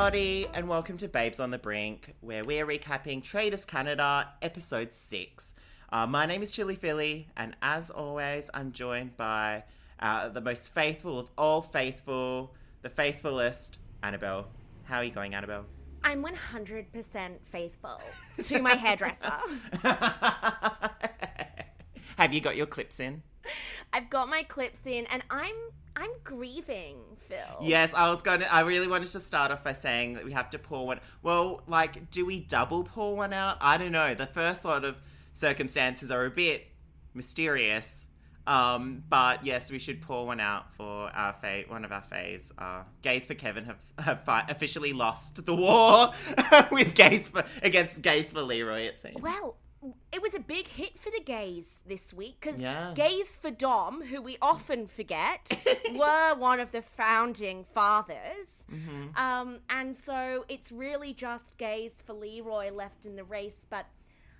Everybody, and welcome to Babes on the Brink, where we are recapping Traitors Canada, episode 6. Uh, my name is Chili Philly, and as always, I'm joined by uh, the most faithful of all faithful, the faithfulest, Annabel. How are you going, Annabel? I'm 100% faithful to my hairdresser. Have you got your clips in? I've got my clips in and I'm I'm grieving, Phil. Yes, I was going to. I really wanted to start off by saying that we have to pour one. Well, like, do we double pour one out? I don't know. The first sort of circumstances are a bit mysterious. Um, but yes, we should pour one out for our fav- one of our faves. Uh, gays for Kevin have, have fi- officially lost the war with gays for, against gays for Leroy. It seems. Well, it was a big hit for the gays this week because Yeah. gays for Dom, who we often forget, were one of the founding fathers. Mm-hmm. Um, and so it's really just gays for Leroy left in the race. But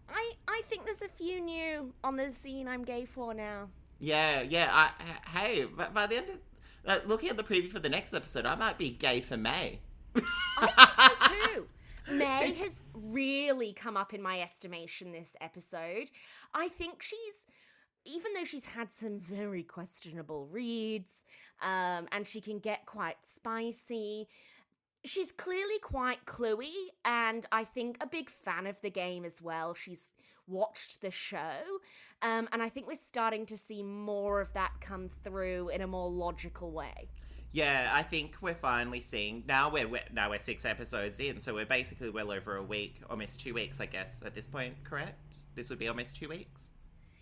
I, I think there's a few new on the scene I'm gay for now. Yeah, yeah. I, hey, but by the end of uh, looking at the preview for the next episode, I might be gay for May. I think so too. May has really come up in my estimation this episode. I think she's, even though she's had some very questionable reads, um, and she can get quite spicy, she's clearly quite cluey, and I think a big fan of the game as well. She's watched the show, um, and I think we're starting to see more of that come through in a more logical way. Yeah, I think we're finally seeing now we're, we're now we're six episodes in, so we're basically well over a week, almost two weeks, I guess, at this point. Correct? This would be almost two weeks.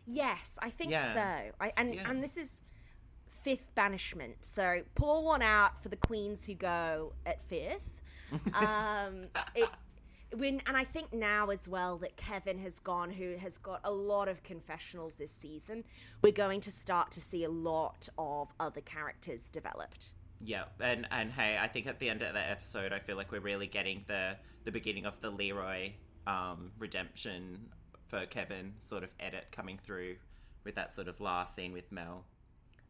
Yes, I think Yeah. so. I, and Yeah. and this is fifth banishment. So pour one out for the queens who go at fifth. um, it when and I think now as well that Kevin has gone, who has got a lot of confessionals this season. We're going to start to see a lot of other characters developed. Yeah, and and hey, I think at the end of that episode, I feel like we're really getting the the beginning of the Leroy um, redemption for Kevin sort of edit coming through with that sort of last scene with Mel.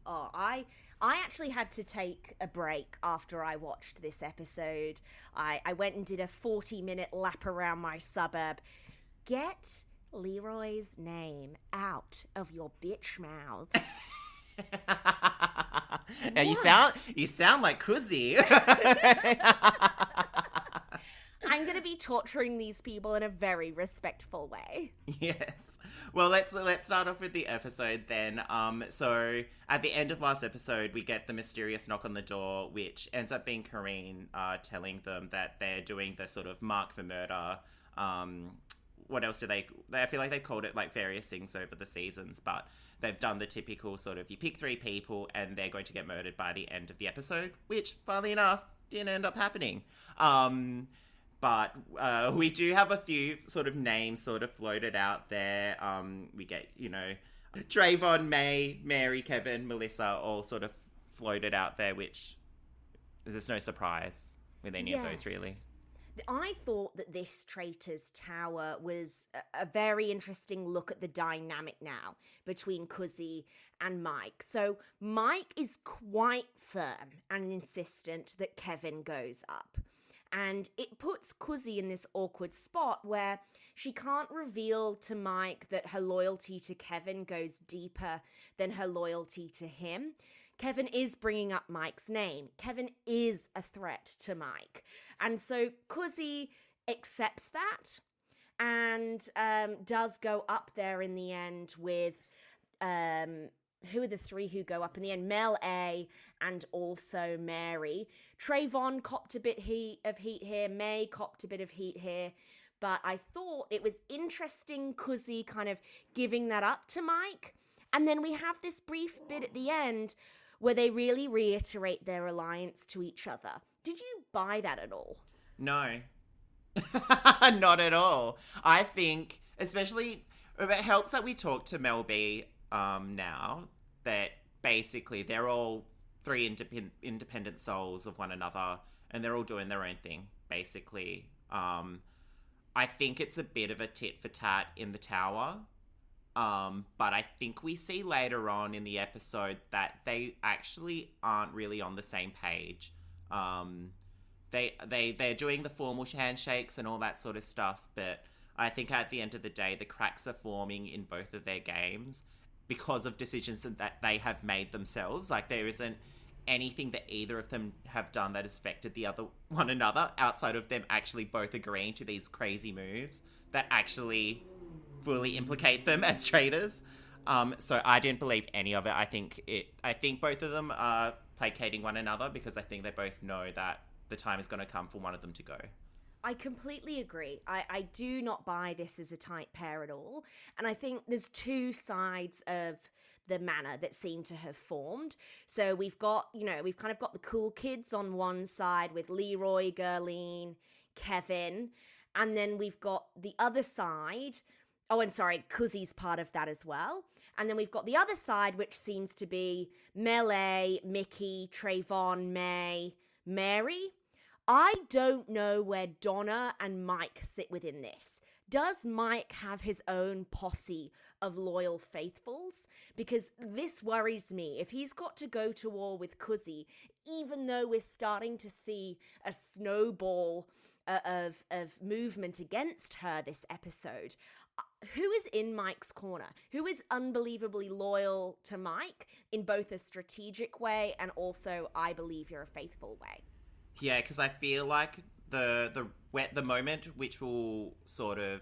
Oh, I I actually had to take a break after I watched this episode. I, I went and did a 40 minute lap around my suburb. Get Leroy's name out of your bitch mouths. yeah, you sound you sound like Kuzi. I'm gonna be torturing these people in a very respectful way. yes. Well, let's let's start off with the episode then. Um, so at the end of last episode, we get the mysterious knock on the door, which ends up being Karine uh, telling them that they're doing the sort of mark for murder. Um, what else do they? they? I feel like they've called it like various things over the seasons, but they've done the typical sort of you pick three people and they're going to get murdered by the end of the episode, which, funnily enough, didn't end up happening. Um, but uh, we do have a few sort of names sort of floated out there. Um, we get, you know, Trayvon, May, Mary, Kevin, Melissa, all sort of floated out there, which there's no surprise with any of those, really. I thought that this Traitor's Tower was a, a very interesting look at the dynamic now between Cuzzy and Mike. So Mike is quite firm and insistent that Kevin goes up. And it puts Cuzzy in this awkward spot where she can't reveal to Mike that her loyalty to Kevin goes deeper than her loyalty to him. Kevin is bringing up Mike's name. Kevin is a threat to Mike. And so Cuzzy accepts that and um, does go up there in the end with um, who are the three who go up in the end? Mel A and also Mary. Trayvon copped a bit heat of heat here. May copped a bit of heat here. But I thought it was interesting, Cuzzy kind of giving that up to Mike. And then we have this brief bit at the end where they really reiterate their alliance to each other. Did you buy that at all? No. Not at all. I think, especially, it helps that we talk to Mel B um, now, that basically they're all three independent, independent souls of one another, and they're all doing their own thing, basically. Um, I think it's a bit of a tit for tat in the tower. Um, but I think we see later on in the episode that they actually aren't really on the same page. Um, they they they're doing the formal handshakes and all that sort of stuff, but I think at the end of the day, the cracks are forming in both of their games because of decisions that they have made themselves. Like there isn't anything that either of them have done that has affected the other one another outside of them actually both agreeing to these crazy moves that actually fully implicate them as traitors. Um, so I didn't believe any of it. I think it. I think both of them are placating one another because I think they both know that the time is going to come for one of them to go. I completely agree. I, I do not buy this as a tight pair at all. And I think there's two sides of the manner that seem to have formed. So we've got, you know, we've kind of got the cool kids on one side with Leroy, Gerline, Kevin. And then we've got the other side. Oh, and sorry, Kuzi's part of that as well. And then we've got the other side, which seems to be Melee, Mickey, Trayvon, May, Mary. I don't know where Donna and Mike sit within this. Does Mike have his own posse of loyal faithfuls? Because this worries me. If he's got to go to war with Kuzi, even though we're starting to see a snowball uh, of, of movement against her this episode, who is in Mike's corner? Who is unbelievably loyal to Mike in both a strategic way and also, I believe you're a faithful way? Yeah, because I feel like the the the moment which will sort of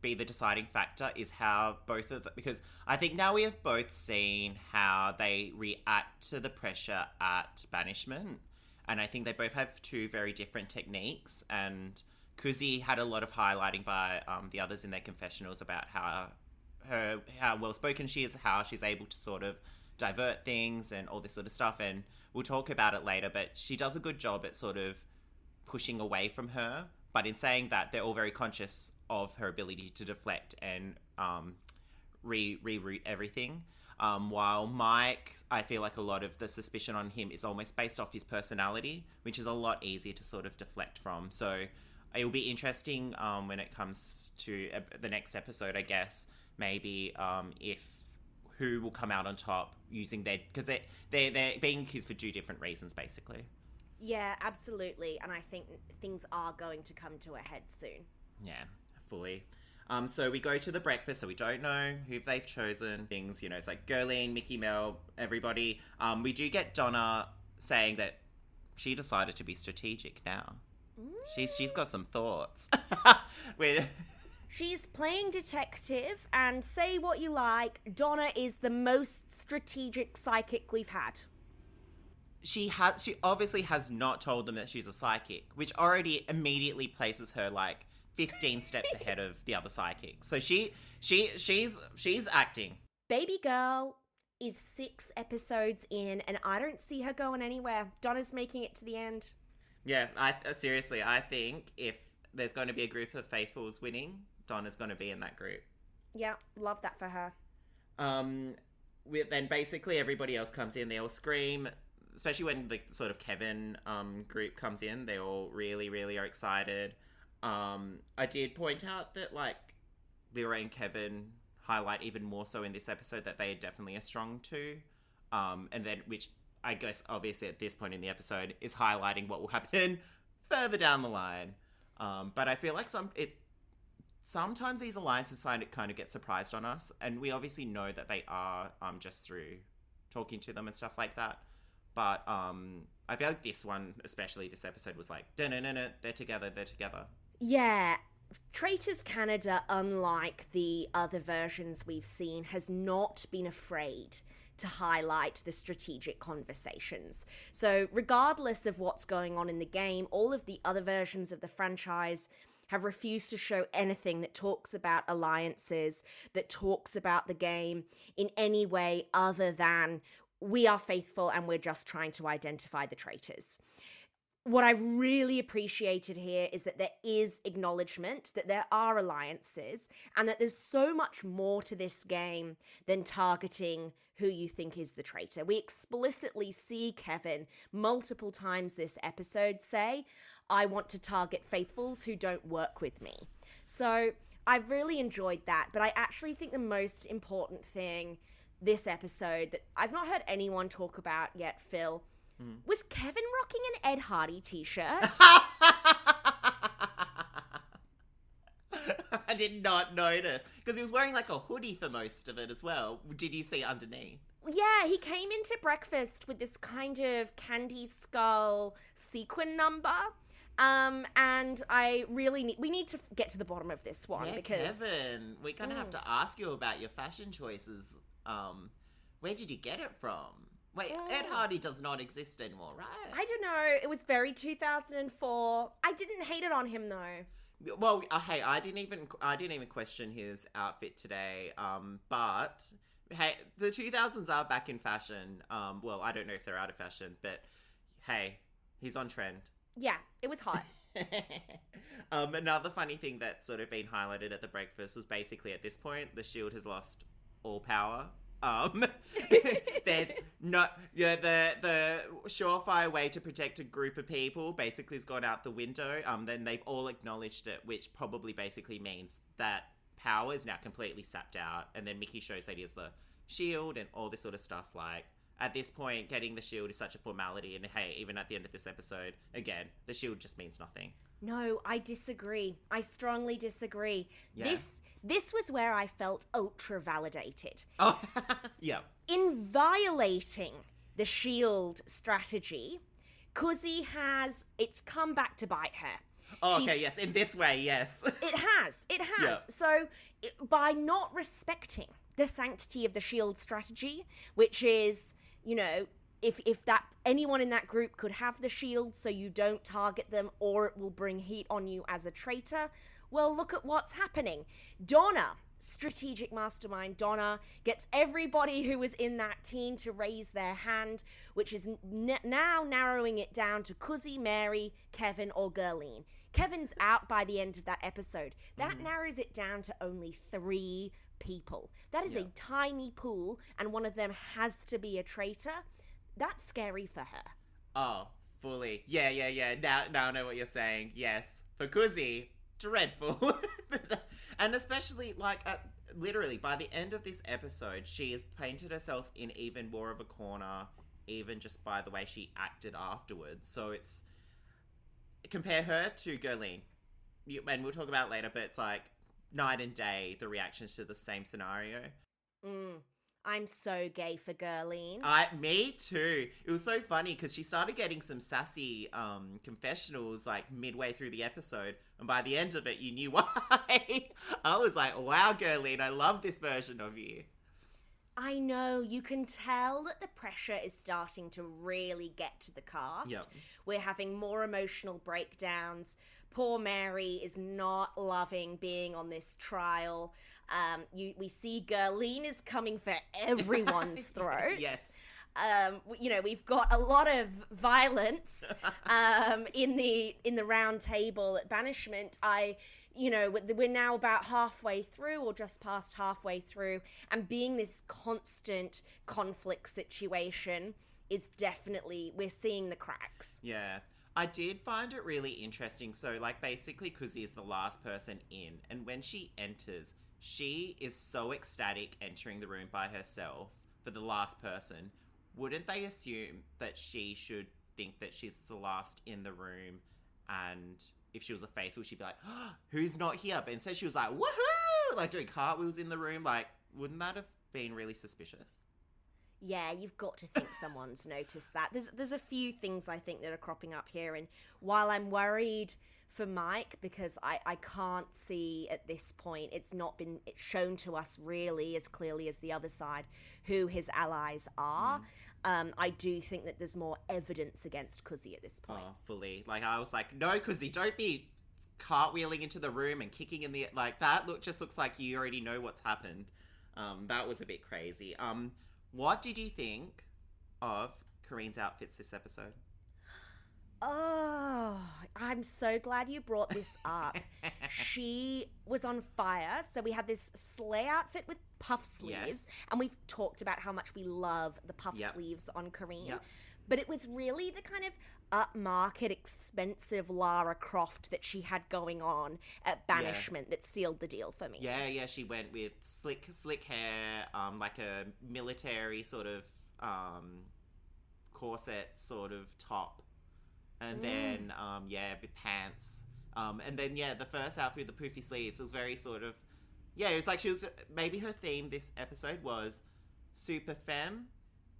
be the deciding factor is how both of them, because I think now we have both seen how they react to the pressure at banishment, and I think they both have two very different techniques. And Kuzi had a lot of highlighting by um, the others in their confessionals about how her how well spoken she is, how she's able to sort of divert things and all this sort of stuff. And we'll talk about it later, but she does a good job at sort of pushing away from her. But in saying that, they're all very conscious of her ability to deflect and um, re reroute everything. Um, while Mike, I feel like a lot of the suspicion on him is almost based off his personality, which is a lot easier to sort of deflect from. So it will be interesting um, when it comes to uh, the next episode, I guess. Maybe um, if who will come out on top using their because they they they're being accused for two different reasons basically. Yeah, absolutely, and I think things are going to come to a head soon. Yeah, fully. Um, so we go to the breakfast, so we don't know who they've chosen. Things, you know, it's like Gerline, Mickey Mel, everybody. Um, we do get Donna saying that she decided to be strategic now. Mm. She's she's got some thoughts. Wait. She's playing detective, and say what you like, Donna is the most strategic psychic we've had. She has. She obviously has not told them that she's a psychic, which already immediately places her like fifteen steps ahead of the other psychics. So she, she, she's, she's acting. Baby girl is six episodes in, and I don't see her going anywhere. Donna's making it to the end. Yeah, I seriously, I think if there's going to be a group of faithfuls winning, Donna's going to be in that group. Yeah, love that for her. Um, then basically everybody else comes in. They all scream, especially when the sort of Kevin um group comes in. They all really, really are excited. Um, I did point out that like Leroy and Kevin highlight even more so in this episode that they are definitely a strong two. Um, and then which I guess obviously at this point in the episode is highlighting what will happen further down the line. Um, but I feel like some it sometimes these alliances kind of get surprised on us, and we obviously know that they are um, just through talking to them and stuff like that. But um, I feel like this one, especially this episode, was like, no, no, no, no, they're together, they're together. Yeah. Traitors Canada, unlike the other versions we've seen, has not been afraid to highlight the strategic conversations. So, regardless of what's going on in the game, all of the other versions of the franchise have refused to show anything that talks about alliances, that talks about the game in any way other than we are faithful and we're just trying to identify the traitors. What I've really appreciated here is that there is acknowledgement that there are alliances and that there's so much more to this game than targeting who you think is the traitor. We explicitly see Kevin multiple times this episode say, I want to target faithfuls who don't work with me. So I really enjoyed that, but I actually think the most important thing this episode that I've not heard anyone talk about yet, Phil, Mm. Was Kevin rocking an Ed Hardy t-shirt? I did not notice because he was wearing like a hoodie for most of it as well. Did you see underneath? yeah, he came into breakfast with this kind of candy skull sequin number. Um, and I really need we need to get to the bottom of this one yeah, because Kevin, we're gonna have Mm. to ask you about your fashion choices. Um, where did you get it from? Wait, Ed Mm. Hardy does not exist anymore, right? I don't know. It was very 2004. I didn't hate it on him though. Well, uh, hey, I didn't even I didn't even question his outfit today. Um, but hey, the 2000s are back in fashion. Um, well, I don't know if they're out of fashion, but hey, he's on trend. Yeah, it was hot. um, another funny thing that's sort of been highlighted at the breakfast was basically at this point the Shield has lost all power. Um, no yeah the the surefire way to protect a group of people basically has gone out the window. Um, then they've all acknowledged it, which probably basically means that power is now completely sapped out. And then Mickey shows that he has the shield and all this sort of stuff. Like at this point, getting the shield is such a formality. And hey, even at the end of this episode, again, the shield just means nothing. No, I disagree. I strongly disagree. Yeah. This this was where I felt ultra validated. Oh, yeah. In violating the shield strategy, Cuzzy has it's come back to bite her. Oh, okay, yes. In this way, yes. It has. It has. Yeah. So, it, by not respecting the sanctity of the shield strategy, which is, you know, if if that anyone in that group could have the shield so you don't target them or it will bring heat on you as a traitor, well, look at what's happening. Donna, strategic mastermind Donna, gets everybody who was in that team to raise their hand, which is n- now narrowing it down to Cuzzy, Mary, Kevin, or Gerline. Kevin's out by the end of that episode. That mm. narrows it down to only three people. That is a tiny pool, and one of them has to be a traitor. That's scary for her. Oh, fully. Yeah, yeah, yeah. Now, now I know what you're saying. Yes, for Kuzi, dreadful. and especially like, at, literally by the end of this episode, she has painted herself in even more of a corner, even just by the way she acted afterwards. So it's compare her to Gerline, you, and we'll talk about later. But it's like night and day the reactions to the same scenario. Mm, I'm so gay for Gerline. I, me too. It was so funny because she started getting some sassy um, confessionals like midway through the episode, and by the end of it, you knew why. I was like, "Wow, Gerline, I love this version of you." I know, you can tell that the pressure is starting to really get to the cast. Yep. We're having more emotional breakdowns. Poor Mary is not loving being on this trial. Um, you, we see Gerline is coming for everyone's throat. yes. Um, you know, we've got a lot of violence um, in the in the round table at banishment. I, you know, we're now about halfway through, or just past halfway through, and being this constant conflict situation is definitely we're seeing the cracks. Yeah. I did find it really interesting. So, like, basically, Kuzi is the last person in, and when she enters, she is so ecstatic entering the room by herself for the last person. Wouldn't they assume that she should think that she's the last in the room? And if she was a faithful, she'd be like, oh, "Who's not here?" But instead, she was like, "Woohoo!" Like doing cartwheels in the room. Like, wouldn't that have been really suspicious? Yeah, you've got to think someone's noticed that. There's there's a few things I think that are cropping up here, and while I'm worried for Mike because I I can't see at this point it's not been shown to us really as clearly as the other side who his allies are. Um, I do think that there's more evidence against Cuzzy at this point. Oh, fully. Like I was like, no, Kuzi, don't be cartwheeling into the room and kicking in the like that. Look, just looks like you already know what's happened. Um, that was a bit crazy. Um, what did you think of Karine's outfits this episode? Oh, I'm so glad you brought this up. she was on fire. So we had this sleigh outfit with puff sleeves, Yes. and we've talked about how much we love the puff Yep. sleeves on Karine. Yep. But it was really the kind of upmarket, expensive Lara Croft that she had going on at Banishment that sealed the deal for me. yeah, yeah, she went with slick, slick hair, um, like a military sort of um, corset sort of top, and Mm. then um, yeah, bit pants. Um, and then yeah, the first outfit with the poofy sleeves was very sort of yeah, it was like she was maybe her theme this episode was super femme,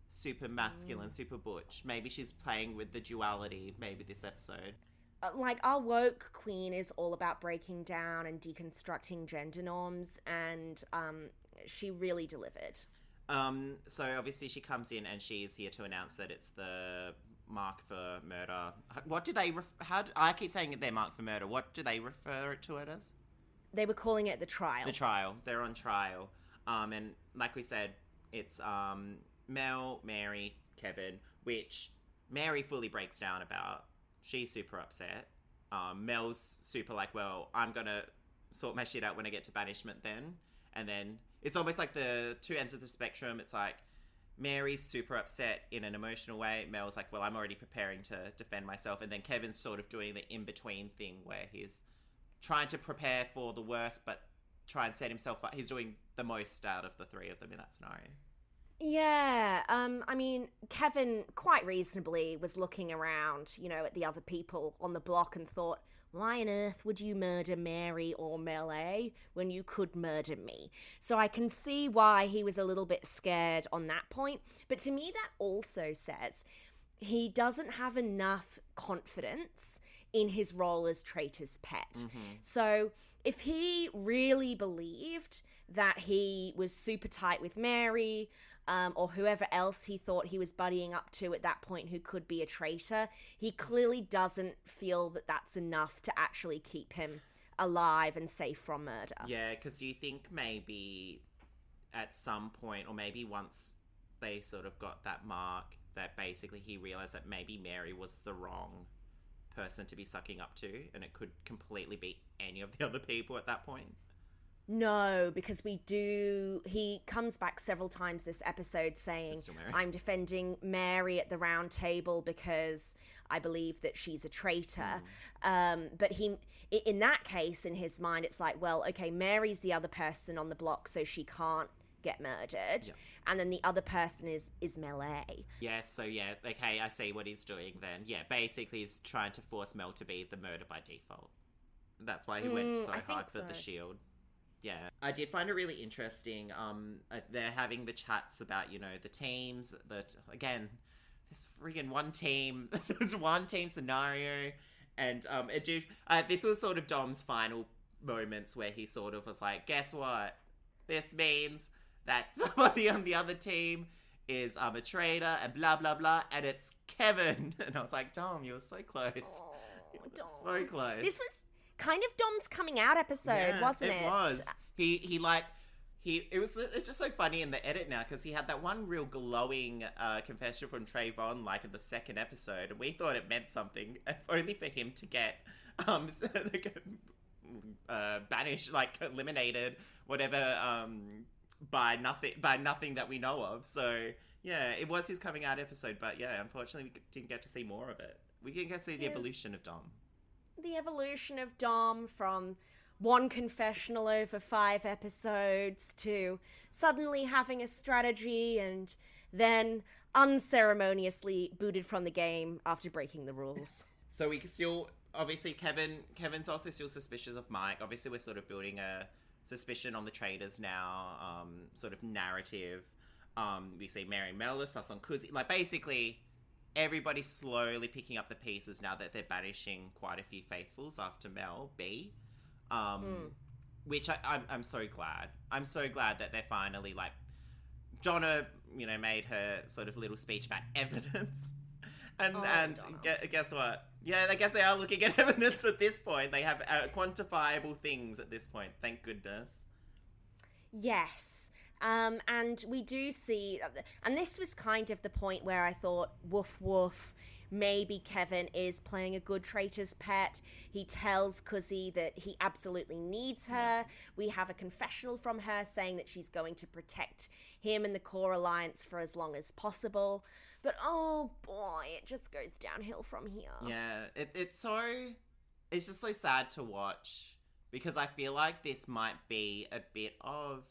super masculine, super butch. Maybe she's playing with the duality. Maybe this episode. Uh, like our woke queen is all about breaking down and deconstructing gender norms and um she really delivered Um, so obviously she comes in and she's here to announce that it's the mark for murder. What do they? Ref- how? Do, I keep saying it. they're marked for murder. What do they refer it to it as? they were calling it the trial The trial. They're on trial. Um, and like we said, it's um Mel, Mary, Kevin, which Mary fully breaks down about. She's super upset. Um, Mel's super like, well, I'm gonna sort my shit out when I get to banishment then. And then it's almost like the two ends of the spectrum. It's like Mary's super upset in an emotional way. Mel's like, well, I'm already preparing to defend myself. And then Kevin's sort of doing the in between thing where he's trying to prepare for the worst, but try and set himself up. He's doing the most out of the three of them in that scenario. yeah um i mean kevin quite reasonably was looking around you know at the other people on the block and thought why on earth would you murder Mary or Melee when you could murder me? So I can see why he was a little bit scared on that point. But to me, that also says he doesn't have enough confidence in his role as Traitor's pet. Mm-hmm. So if he really believed that he was super tight with Mary, um, or whoever else he thought he was buddying up to at that point who could be a traitor, he clearly doesn't feel that that's enough to actually keep him alive and safe from murder. Yeah, because you think maybe at some point, or maybe once they sort of got that mark, that basically he realized that maybe Mary was the wrong person to be sucking up to, and it could completely be any of the other people at that point? No, because we do. He comes back several times this episode saying, It's still Mary. I'm defending Mary at the round table because I believe that she's a traitor. Hmm. Um, but he, in that case, in his mind, it's like, well, okay, Mary's the other person on the block, so she can't get murdered. Yeah. And then the other person is is Melee. Yes, so yeah, okay, I see what he's doing then. Yeah, basically he's trying to force Mel to be the murder by default. That's why he went Mm, so I hard for the shield. Yeah, I did find it really interesting. Um, uh, they're having the chats about you know the teams that again, this friggin' one team, there's one team scenario, and um, it did. Uh, this was sort of Dom's final moments where he sort of was like, "Guess what? This means that somebody on the other team is um a traitor and blah blah blah, and it's Kevin." And I was like, "Dom, you were so close. Oh, You were Dom. so close." This was kind of Dom's coming out episode, Yeah, wasn't it? It was. He he like he. It was. It's just so funny in the edit now because he had that one real glowing uh, confession from Trayvon like in the second episode, and we thought it meant something, if only for him to get um like, uh, banished, like eliminated, whatever um by nothing by nothing that we know of. So yeah, it was his coming out episode, but yeah, unfortunately we didn't get to see more of it. We didn't get to see the Yes. evolution of Dom. The evolution of Dom from one confessional over five episodes to suddenly having a strategy and then unceremoniously booted from the game after breaking the rules. So we can still obviously Kevin Kevin's also still suspicious of Mike. Obviously we're sort of building a suspicion on the traitors now, um, sort of narrative. Um, we see Mary Mellis, us on Kuzi. Like basically everybody's slowly picking up the pieces now that they're banishing quite a few faithfuls after Mel B. Um, Mm. which I, I'm, I'm so glad. I'm so glad that they're finally like Donna, you know, made her sort of little speech about evidence. And Oh, and guess what? Yeah, I guess they are looking at evidence at this point. They have uh, quantifiable things at this point. Thank goodness. Yes. Um, and we do see, and this was kind of the point where I thought, woof woof, maybe Kevin is playing a good traitor's pet. He tells Cuzzy that he absolutely needs her. We have a confessional from her saying that she's going to protect him and the core alliance for as long as possible. But oh boy, it just goes downhill from here. Yeah, it, it's so it's just so sad to watch because I feel like this might be a bit of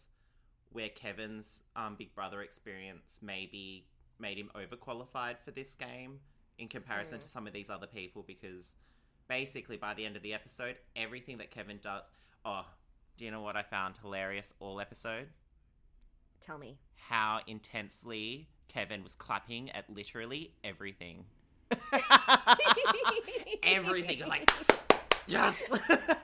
where Kevin's um, Big Brother experience maybe made him overqualified for this game in comparison Mm. to some of these other people because basically by the end of the episode, everything that Kevin does. Oh, do you know what I found hilarious all episode? Tell me. How intensely Kevin was clapping at literally everything. everything was like, yes.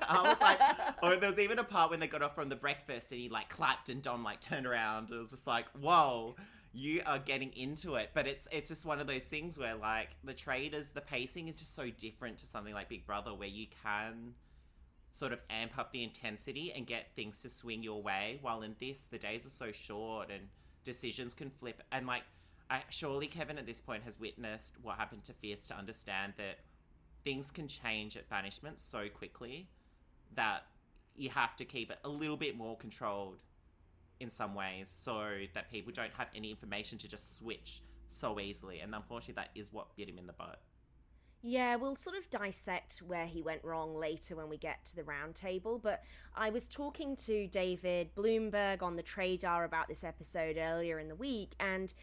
I was like, oh, there was even a part when they got off from the breakfast and he like clapped and Dom like turned around. It was just like, whoa, you are getting into it. But it's it's just one of those things where like the Traitors, the pacing is just so different to something like Big Brother, where you can sort of amp up the intensity and get things to swing your way. While in this, the days are so short and decisions can flip. And like, I, surely Kevin at this point has witnessed what happened to Fierce to understand that things can change at banishment so quickly that you have to keep it a little bit more controlled in some ways so that people don't have any information to just switch so easily. And unfortunately, that is what bit him in the butt. Yeah, we'll sort of dissect where he went wrong later when we get to the roundtable. But I was talking to David Bloomberg on the Tradar about this episode earlier in the week, and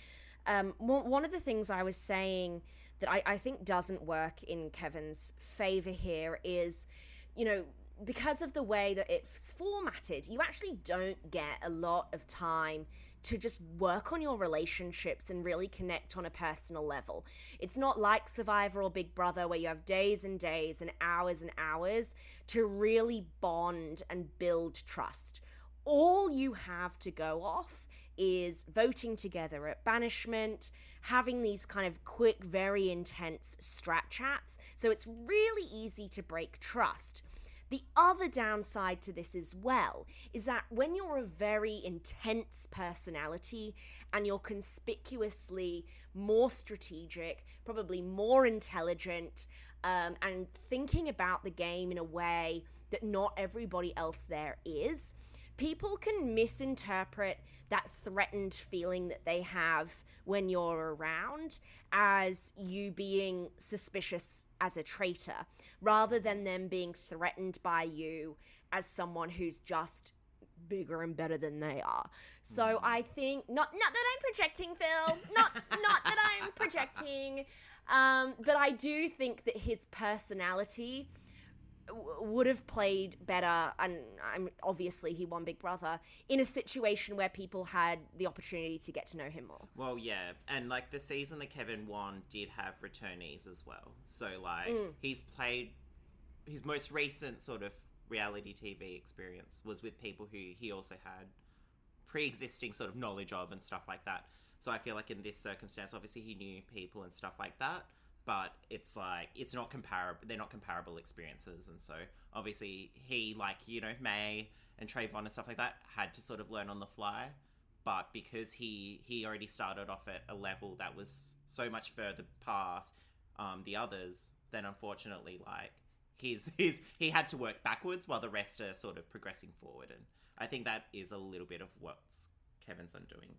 um, one one of the things I was saying that I, I think doesn't work in Kevin's favor here is, you know, because of the way that it's formatted, you actually don't get a lot of time to just work on your relationships and really connect on a personal level. It's not like Survivor or Big Brother where you have days and days and hours and hours to really bond and build trust. All you have to go off is voting together at banishment, having these kind of quick, very intense strat chats. So it's really easy to break trust. The other downside to this as well is that when you're a very intense personality and you're conspicuously more strategic, probably more intelligent, um, and thinking about the game in a way that not everybody else there is, people can misinterpret that threatened feeling that they have when you're around as you being suspicious as a traitor rather than them being threatened by you as someone who's just bigger and better than they are. So I think not not that I'm projecting Phil, not not that I'm projecting um but I do think that his personality would have played better and I'm obviously he won Big Brother in a situation where people had the opportunity to get to know him more. Well, yeah, and like the season that Kevin won did have returnees as well. So like Mm. he's played his most recent sort of reality TV experience was with people who he also had pre-existing sort of knowledge of and stuff like that. So I feel like in this circumstance, obviously he knew people and stuff like that, but it's like it's not comparable. They're not comparable experiences, and so obviously he, like you know, May and Trayvon and stuff like that, had to sort of learn on the fly but because he he already started off at a level that was so much further past um, the others, then unfortunately, like he's he's he had to work backwards while the rest are sort of progressing forward, and I think that is a little bit of what Kevin's undoing.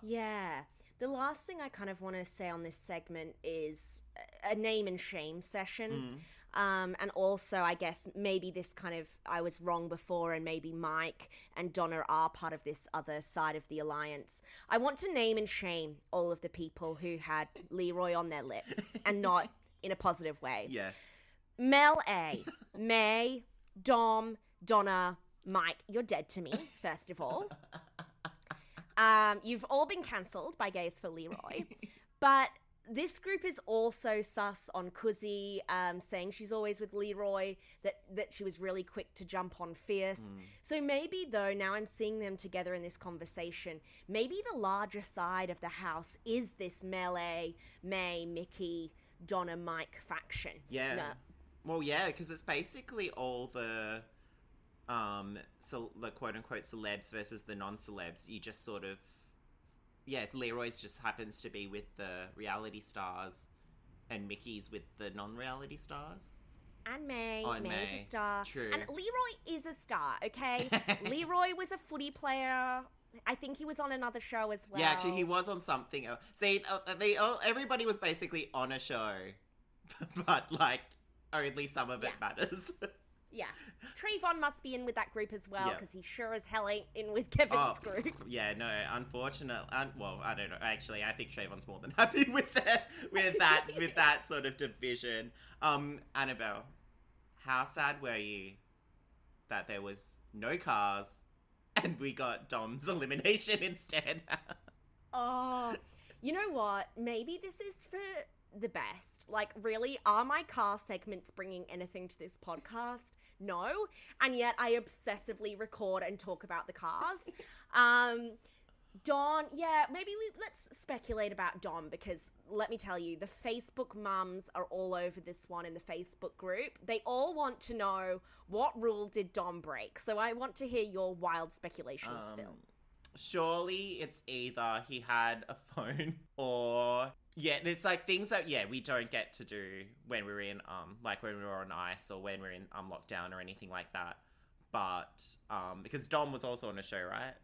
Yeah. The last thing I kind of want to say on this segment is a- name and shame session. Mm. Um, and also, I guess maybe this kind of, I was wrong before, and maybe Mike and Donna are part of this other side of the alliance. I want to name and shame all of the people who had Leroy on their lips and not in a positive way. Yes. Mel A, May, Dom, Donna, Mike, you're dead to me, first of all. Um, you've all been cancelled by Gays for Leroy. but this group is also sus on Kuzi, um, saying she's always with Leroy, that, that she was really quick to jump on Fierce. So maybe, though, now I'm seeing them together in this conversation, maybe the larger side of the house is this Melee, May, Mickey, Donna, Mike faction. Yeah. No. Well, yeah, because it's basically all the um so the quote unquote celebs versus the non celebs. You just sort of yeah, if Leroy's just happens to be with the reality stars, and Mickey's with the non reality stars. And May. Oh, and May's May. a star. True. And Leroy is a star, okay? Leroy was a footy player. I think he was on another show as well. Yeah, actually, he was on something. else. See, uh, they all, everybody was basically on a show, but like only some of it Yeah. matters. Yeah. Trayvon must be in with that group as well Yeah. because he sure as hell ain't in with Kevin's Oh, group. Yeah, no, unfortunately, Un- well, I don't know. Actually, I think Trayvon's more than happy with that, with that, with that sort of division. Um, Annabel, how sad were you that there was no cars and we got Dom's elimination instead? Oh, you know what? Maybe this is for the best. Like, really, are my car segments bringing anything to this podcast? No. And yet I obsessively record and talk about the cars. Um, Dom, yeah, maybe we let's speculate about Dom because let me tell you, the Facebook mums are all over this one in the Facebook group. They all want to know what rule did Dom break. So I want to hear your wild speculations, Um, Phil. surely it's either he had a phone or yeah it's like things that yeah we don't get to do when we're in um like when we were on ice or when we're in um lockdown or anything like that. But um because dom was also on a show right?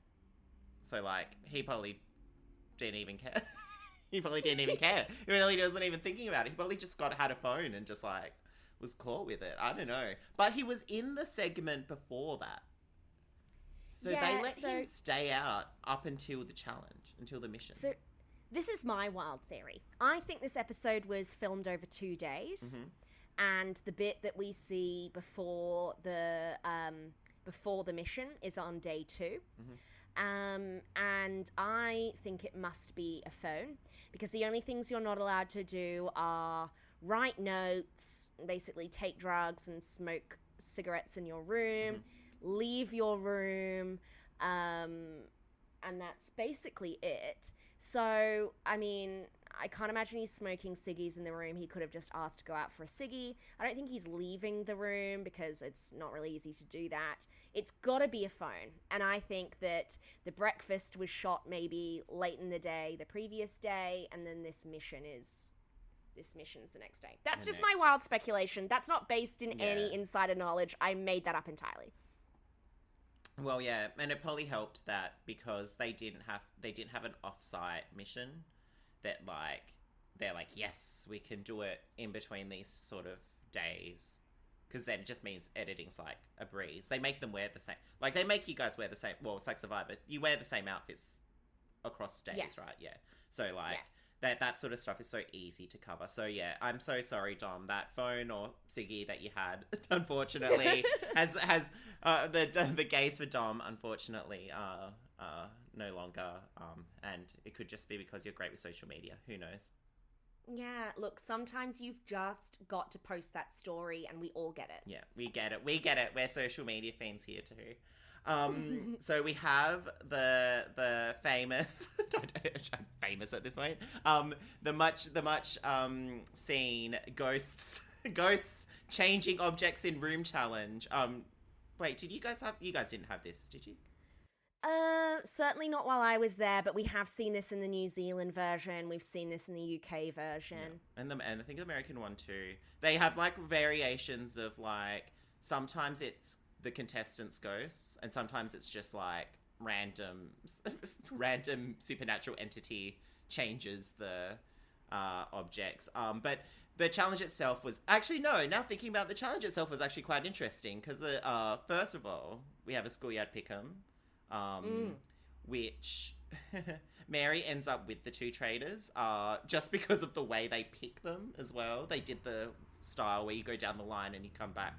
So like he probably didn't even care. He probably didn't even care. He really wasn't even thinking about it. He probably just got had a phone and just like was caught with it. I don't know. But he was in the segment before that. So Yeah, they let so- him stay out up until the challenge, until the mission. So, this is my wild theory. I think this episode was filmed over two days, Mhm. and the bit that we see before the um, before the mission is on day 2 Mhm. Um, and I think it must be a phone because the only things you're not allowed to do are write notes, basically take drugs and smoke cigarettes in your room, leave your room, um, and that's basically it. So, I mean, I can't imagine he's smoking ciggies in the room. He could have just asked to go out for a ciggy. I don't think he's leaving the room because it's not really easy to do that. It's got to be a phone. And I think that the breakfast was shot maybe late in the day, the previous day, and then this mission is. This mission's the next day. That's The just my wild speculation. That's not based in any insider knowledge. I made that up entirely. Well, yeah, and it probably helped that because they didn't have they didn't have an off-site mission that like they're like yes we can do it in between these sort of days because then it just means editing's like a breeze. They make them wear the same like they make you guys wear the same. Well, it's like Survivor, you wear the same outfits across days, Yes. right? Yeah. So like yes. that that sort of stuff is so easy to cover. So yeah, I'm so sorry, Dom. That phone or ciggy that you had, unfortunately, has has uh, the the gays for Dom, unfortunately, uh, uh, no longer. Um, and it could just be because you're great with social media. Who knows? Yeah, look, sometimes you've just got to post that story and we all get it. Yeah, we get it. We get it. We're social media fans here too. Um, so we have the the famous, I'm famous at this point. Um, the much the much um seen ghosts ghosts changing objects in room challenge. Um, wait, did you guys have? You guys didn't have this, did you? Uh, certainly not while I was there, but we have seen this in the New Zealand version. We've seen this in the UK version. And the and I think the American one too. They have like variations of like sometimes it's the contestants' ghosts, and sometimes it's just like random random supernatural entity changes the uh, objects. Um, but the challenge itself was actually no. Now thinking about it, the challenge itself was actually quite interesting because uh, first of all we have a schoolyard pick'em, um, Mm. which Mary ends up with the two traitors, uh, just because of the way they pick them as well. They did the style where you go down the line and you come back.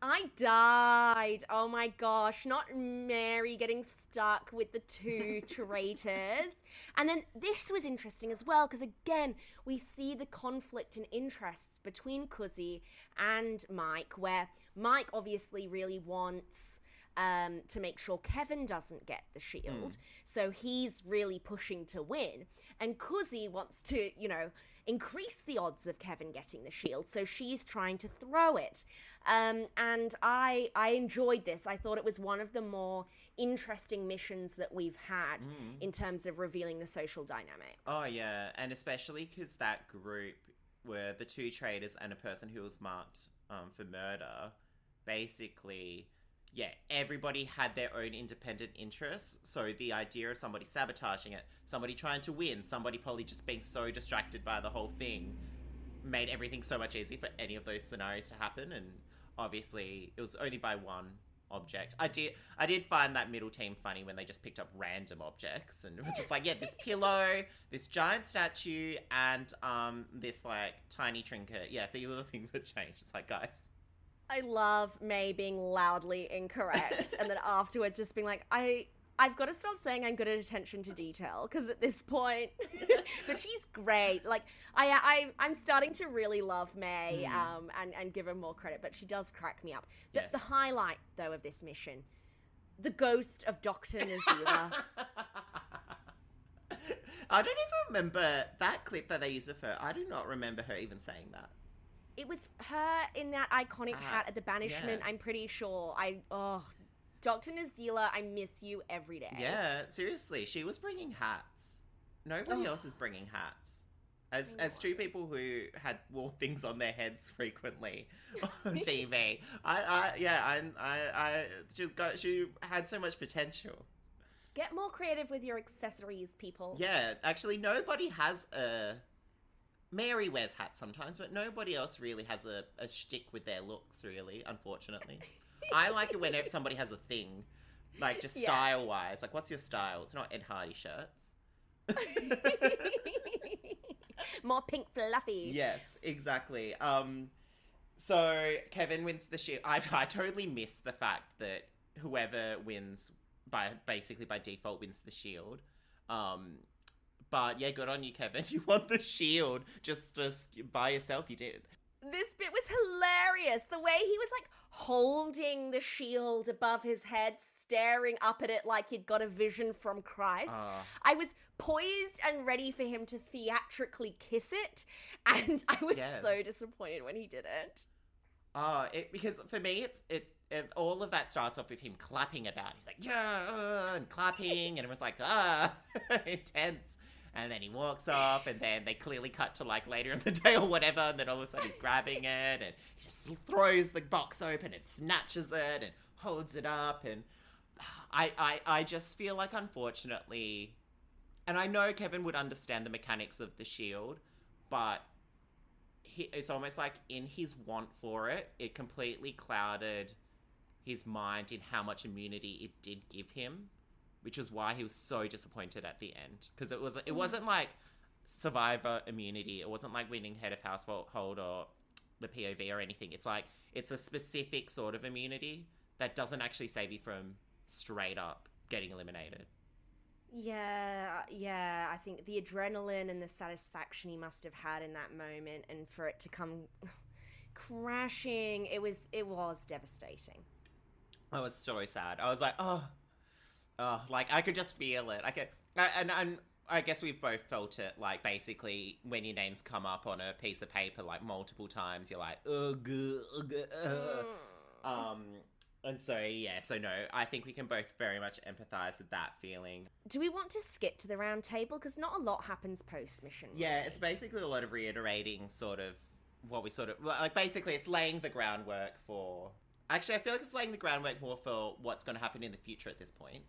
I died. Oh my gosh. Not Mary getting stuck with the two traitors. And then this was interesting as well because, again, we see the conflict in interests between Cuzzy and Mike, where Mike obviously really wants. Um, to make sure Kevin doesn't get the shield. So he's really pushing to win. And Cuzzy wants to, you know, increase the odds of Kevin getting the shield. So she's trying to throw it. Um, and I I enjoyed this. I thought it was one of the more interesting missions that we've had in terms of revealing the social dynamics. Oh yeah, and especially because that group were the two traitors and a person who was marked um, for murder. Basically, yeah, everybody had their own independent interests. So the idea of somebody sabotaging it, somebody trying to win, somebody probably just being so distracted by the whole thing, made everything so much easier for any of those scenarios to happen. And obviously it was only by one object. I did I did find that middle team funny when they just picked up random objects and it was just like, yeah, this pillow, this giant statue, and um this like tiny trinket. Yeah, these were the things that changed. It's like, guys. I love May being loudly incorrect and then afterwards just being like, I I've got to stop saying I'm good at attention to detail because at this point, but she's great. Like I, I, I'm starting to really love May Mm. um, and and give her more credit, but she does crack me up. The, Yes. the highlight though of this mission, the ghost of Doctor Nazila. I don't even remember that clip that they use of her. I do not remember her even saying that. it was her in that iconic Ah, hat at the banishment. yeah. I'm pretty sure. I oh, Doctor Nazila, I miss you every day. Yeah, seriously, she was bringing hats. Nobody else is bringing hats. As as two people who had wore things on their heads frequently on TV, I, I yeah, I, I, I just got she had so much potential. Get more creative with your accessories, people. Yeah, actually, nobody has a. Mary wears hats sometimes, but nobody else really has a, a shtick with their looks, really, unfortunately. I like it whenever somebody has a thing, like just Yeah. style wise. Like, what's your style? It's not Ed Hardy shirts. more pink fluffy. yes, exactly. Um, so Kevin wins the shield. I, I totally missed the fact that whoever wins by basically by default wins the shield. Um, but yeah, good on you, Kevin. You won the shield just just by yourself. You did. This bit was hilarious. The way he was like holding the shield above his head, staring up at it like he'd got a vision from Christ. Ah. I was poised and ready for him to theatrically kiss it, and I was Yeah. so disappointed when he didn't. Oh, it because for me it's it, it all of that starts off with him clapping about. He's like yeah uh," and clapping, and it was like ah intense. And then he walks off, and then they clearly cut to like later in the day or whatever, and then all of a sudden he's grabbing it, and he just throws the box open and snatches it and holds it up, and I I I just feel like unfortunately, and I know Kevin would understand the mechanics of the shield, but he, it's almost like in his want for it, it completely clouded his mind in how much immunity it did give him, which was why he was so disappointed at the end because it was it mm. wasn't like survivor immunity, it wasn't like winning head of household or the POV or anything. It's like it's a specific sort of immunity that doesn't actually save you from straight up getting eliminated. Yeah, yeah. I think the adrenaline and the satisfaction he must have had in that moment, and for it to come crashing, it was it was devastating. I was so sad. I was like, oh, oh, like I could just feel it. I could, I- and and I guess we've both felt it. Like basically, when your names come up on a piece of paper like multiple times, you're like, ugh, ugh, ugh. um. And so yeah, so no, I think we can both very much empathize with that feeling. Do we want to skip to the round table because not a lot happens post mission? Yeah, it's basically a lot of reiterating sort of what we sort of like. Basically, it's laying the groundwork for. Actually, I feel like it's laying the groundwork more for what's going to happen in the future at this point.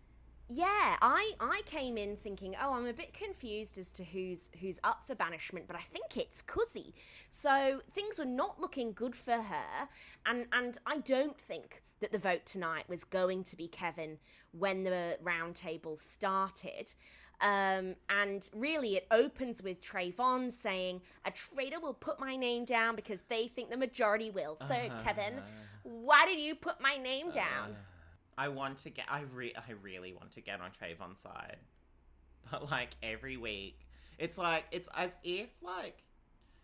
Yeah, I I came in thinking, oh, I'm a bit confused as to who's who's up for banishment, but I think it's Cuzzy. So things were not looking good for her, and and I don't think that the vote tonight was going to be Kevin when the roundtable started. Um, and really, it opens with Trayvon saying, "A traitor will put my name down because they think the majority will." So, Kevin, why did you put my name down? I want to get. I re. I really want to get on Trayvon's side, but like every week, it's like it's as if like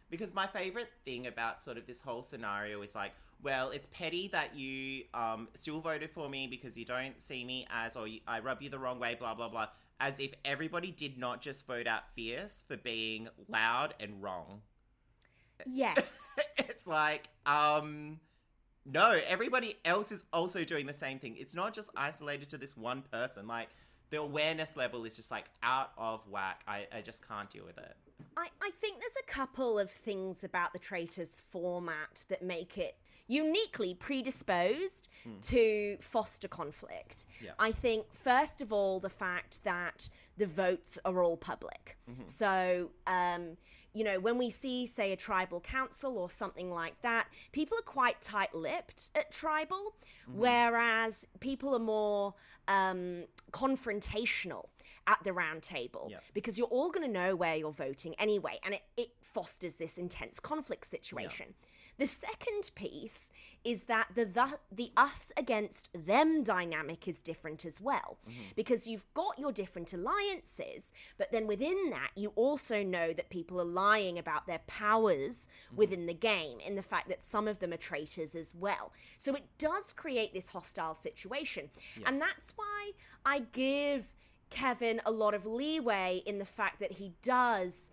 because my favorite thing about sort of this whole scenario is like, well, it's petty that you um still voted for me because you don't see me as or you, I rub you the wrong way, blah blah blah. As if everybody did not just vote out Fierce for being loud and wrong. yes. it's like, um, no, everybody else is also doing the same thing. It's not just isolated to this one person. Like, the awareness level is just like out of whack. I, I just can't deal with it. I, I think there's a couple of things about the Traitors format that make it uniquely predisposed to foster conflict. Yeah. I think, first of all, the fact that the votes are all public. So, um, you know, when we see, say, a tribal council or something like that, people are quite tight lipped at tribal, whereas people are more um, confrontational at the round table Yeah. because you're all going to know where you're voting anyway, and it, it fosters this intense conflict situation. The second piece is that the, the the us against them dynamic is different as well. Mm-hmm. Because you've got your different alliances but then within that you also know that people are lying about their powers mm-hmm. within the game in the fact that some of them are traitors as well. So it does create this hostile situation. And that's why I give Kevin a lot of leeway in the fact that he does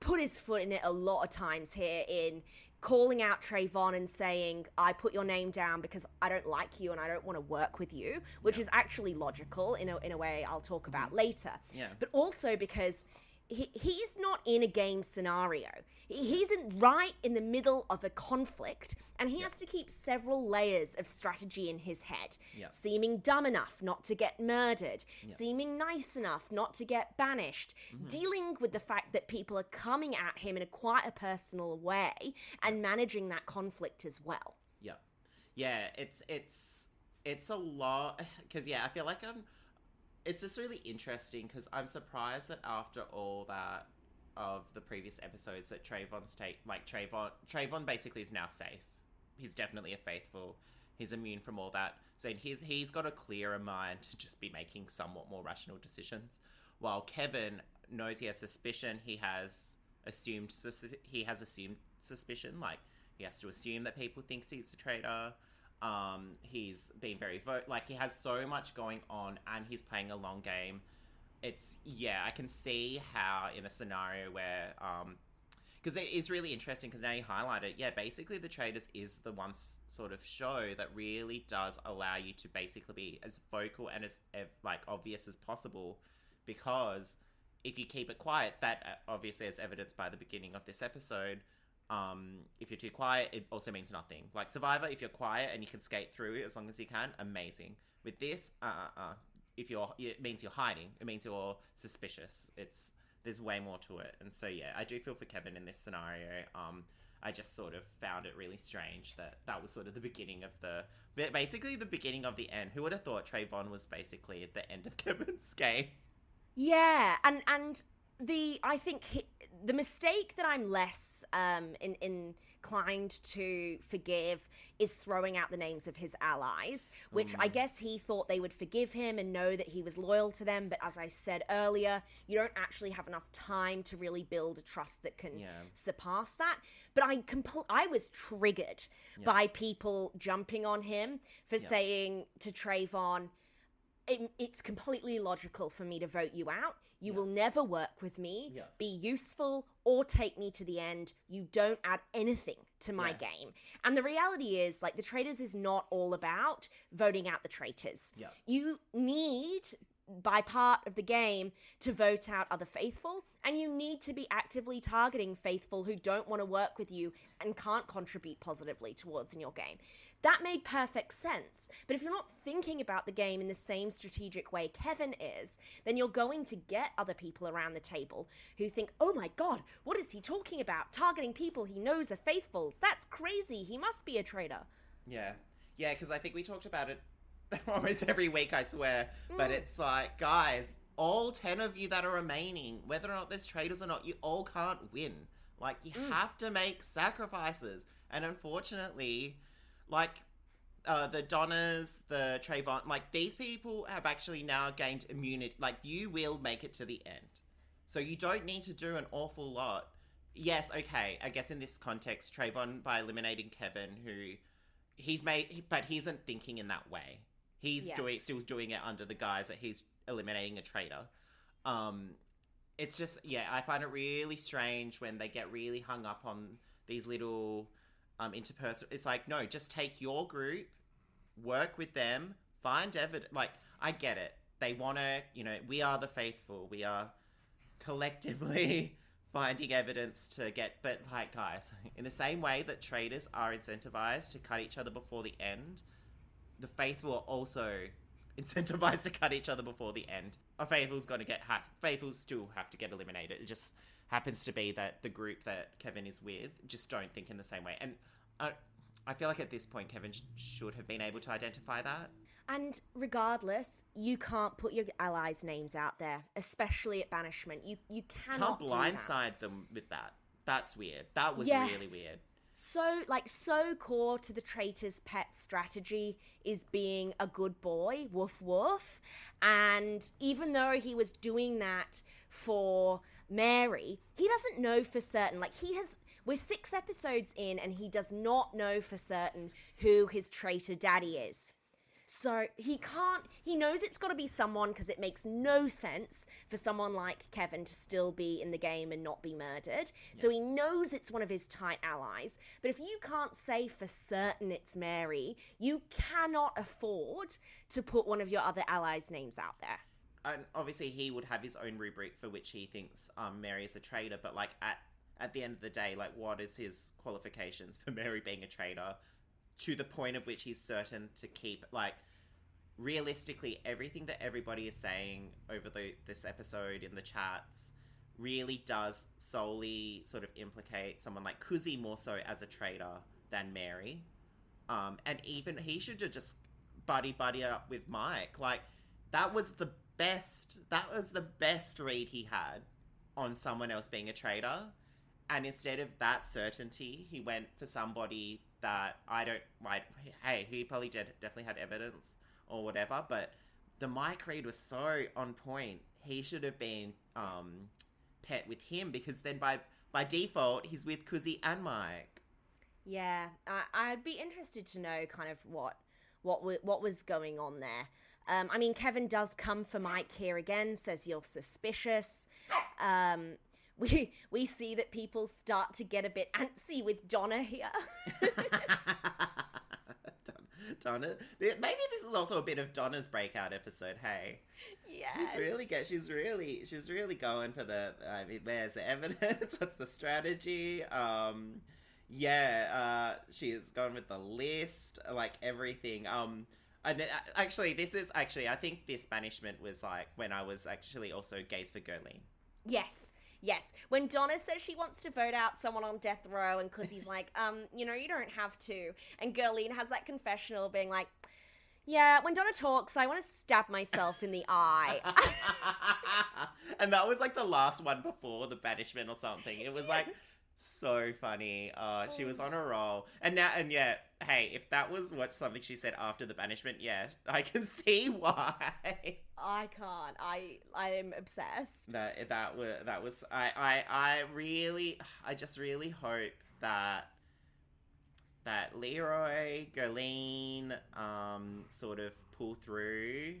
put his foot in it a lot of times here in calling out Trayvon and saying, I put your name down because I don't like you and I don't want to work with you, which is actually logical in a, in a way I'll talk about mm-hmm. later. Yeah. But also because he, he's not in a game scenario. He- He's in, right in the middle of a conflict and he has to keep several layers of strategy in his head. Yeah. Seeming dumb enough not to get murdered, seeming nice enough not to get banished, mm-hmm. dealing with the fact that people are coming at him in a quite a personal way and managing that conflict as well. Yeah, yeah. It's it's it's a lot because yeah, I feel like I'm. It's just really interesting because I'm surprised that after all that of the previous episodes that Trayvon's take like Trayvon Trayvon basically is now safe. He's definitely a faithful. He's immune from all that. So he's he's got a clearer mind to just be making somewhat more rational decisions. While Kevin knows he has suspicion, he has assumed sus- he has assumed suspicion. Like he has to assume that people thinks he's a traitor. Um, he's been very vote like he has so much going on, and he's playing a long game. It's yeah, I can see how in a scenario where um, because it is really interesting because now you highlight it. Yeah, basically the traitors is the one s- sort of show that really does allow you to basically be as vocal and as ev- like obvious as possible, because if you keep it quiet, that uh, obviously as evidenced by the beginning of this episode. Um, if you're too quiet, it also means nothing. Like Survivor, if you're quiet and you can skate through as long as you can, amazing. With this, uh, uh, uh, if you're, it means you're hiding. It means you're suspicious. It's there's way more to it, and so yeah, I do feel for Kevin in this scenario. Um, I just sort of found it really strange that that was sort of the beginning of the, basically the beginning of the end. Who would have thought Trayvon was basically at the end of Kevin's game? Yeah, and and the I think he, the mistake that I'm less um, in, inclined to forgive is throwing out the names of his allies, which I guess he thought they would forgive him and know that he was loyal to them. But as I said earlier, you don't actually have enough time to really build a trust that can Yeah. surpass that. But I compl- I was triggered by people jumping on him for saying to Trayvon, it, it's completely logical for me to vote you out. You will never work with me, Yeah. be useful, or take me to the end. You don't add anything to my Yeah. game. And the reality is, like, the traitors is not all about voting out the traitors. Yeah. You need, by part of the game, to vote out other faithful, and you need to be actively targeting faithful who don't want to work with you and can't contribute positively towards in your game. That made perfect sense. But if you're not thinking about the game in the same strategic way Kevin is, then you're going to get other people around the table who think, oh my god, what is he talking about? Targeting people he knows are faithfuls. That's crazy. He must be a traitor. Yeah, yeah, because I think we talked about it almost every week. I swear, but mm. it's like, guys, all ten of you that are remaining, whether or not there's traitors or not, you all can't win. Like, you mm. have to make sacrifices, and unfortunately, like. Uh, the Donnas, the Trayvon, like these people have actually now gained immunity. Like you will make it to the end, so you don't need to do an awful lot. Yes, okay. I guess in this context, Trayvon by eliminating Kevin, who he's made, but he isn't thinking in that way. He's Yeah. doing still doing it under the guise that he's eliminating a traitor. Um, it's just yeah, I find it really strange when they get really hung up on these little um interpersonal. It's like no, just take your group, work with them, find evidence. Like I get it. They want to, you know, we are the faithful. We are collectively finding evidence to get. But like, guys, in the same way that traitors are incentivized to cut each other before the end, the faithful are also incentivized to cut each other before the end. A faithful's going to get have faithfuls still have to get eliminated. It just happens to be that the group that Kevin is with just don't think in the same way. And I, I feel like at this point Kevin sh- should have been able to identify that. And regardless, you can't put your allies' names out there, especially at banishment. You you cannot Can't blindside them with that. That's weird. That was Yes. really weird. So like so core to the traitor's pet strategy is being a good boy woof woof. And even though he was doing that for mary he doesn't know for certain. Like he has we're six episodes in and he does not know for certain who his traitor daddy is so he can't, he knows it's got to be someone because it makes no sense for someone like Kevin to still be in the game and not be murdered. So he knows it's one of his tight allies. But if you can't say for certain it's Mary, you cannot afford to put one of your other allies' names out there. and obviously he would have his own rubric for which he thinks um, Mary is a traitor. But like at at the end of the day, like what is his qualifications for Mary being a traitor? To the point of which he's certain to keep like realistically everything that everybody is saying over the this episode in the chats really does solely sort of implicate someone like Kuzi more so as a traitor than Mary. Um, and even he should have just buddy buddy up with Mike. Like that was the best. That was the best read he had on someone else being a traitor. And instead of that certainty, he went for somebody that I don't. Right? Hey, he probably did definitely had evidence or whatever. But the Mike read was so on point. He should have been um, pet with him because then by by default he's with Kuzi and Mike. Yeah, I, I'd be interested to know kind of what what what was going on there. Um, I mean, Kevin does come for Mike here again. Says you're suspicious. Um, we we see that people start to get a bit antsy with Donna here. Donna, maybe this is also a bit of Donna's breakout episode. Hey, yes. she's really get. She's really, she's really going for the. I mean, where's the evidence? What's the strategy? Um, yeah, uh, she's gone with the list, like everything. Um, and uh, actually, this is actually, I think this banishment was like when I was actually also gaze for Gurleen. Yes. Yes, when Donna says she wants to vote out someone on death row, and Cuzzy's like, um, you know, you don't have to, and Gerline has that confessional being like, yeah, when Donna talks, I want to stab myself in the eye. and that was like the last one before the banishment or something. It was like Yes. So funny. Uh, she was on a roll, and now and yeah, hey, if that was what something she said after the banishment, yeah, I can see why. I can't. I I am obsessed. that that was that was I I I really I just really hope that that Leroy, Gerline, um, sort of pull through.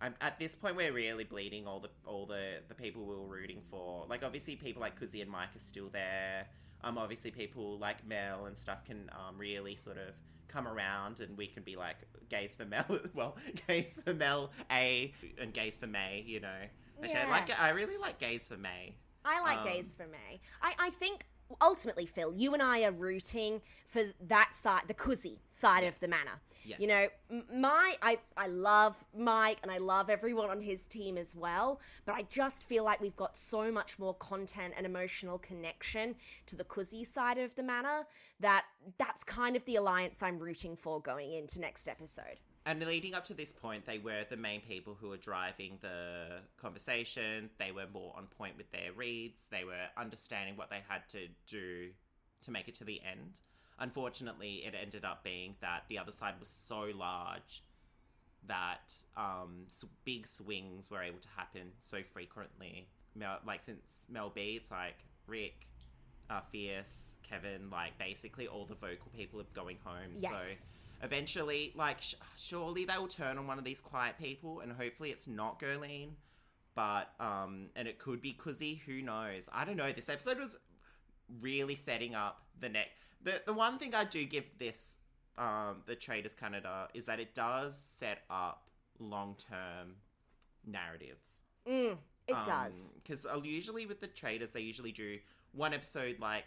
I'm, at this point, we're really bleeding all the all the the people we were rooting for. Like obviously, people like Kuzi and Mike are still there. Um, obviously, people like Mel and stuff can um really sort of come around, and we can be like gays for Mel. well, gays for Mel A and gays for May. You know, Actually, I like I really like gays for May. I like Um, gays for May. I, I think ultimately, Phil, you and I are rooting for that side, the Cuzzy side Yes. of the manor. Yes. You know, my I I love Mike and I love everyone on his team as well, but I just feel like we've got so much more content and emotional connection to the Cuzzy side of the manor that that's kind of the alliance I'm rooting for going into next episode. And leading up to this point, they were the main people who were driving the conversation. They were more on point with their reads. They were understanding what they had to do to make it to the end. Unfortunately, it ended up being that the other side was so large that um, big swings were able to happen so frequently. Like since Mel B, it's like Rick, uh, Fierce, Kevin, like basically all the vocal people are going home. So Yes. Eventually, like, sh- surely they will turn on one of these quiet people, and hopefully it's not Gerline, but um, and it could be Cuzzy. Who knows? I don't know. This episode was really setting up the next. The the one thing I do give this um the Traitors Canada is that it does set up long term narratives. Mm, It does. Because usually with the traitors, they usually do one episode like,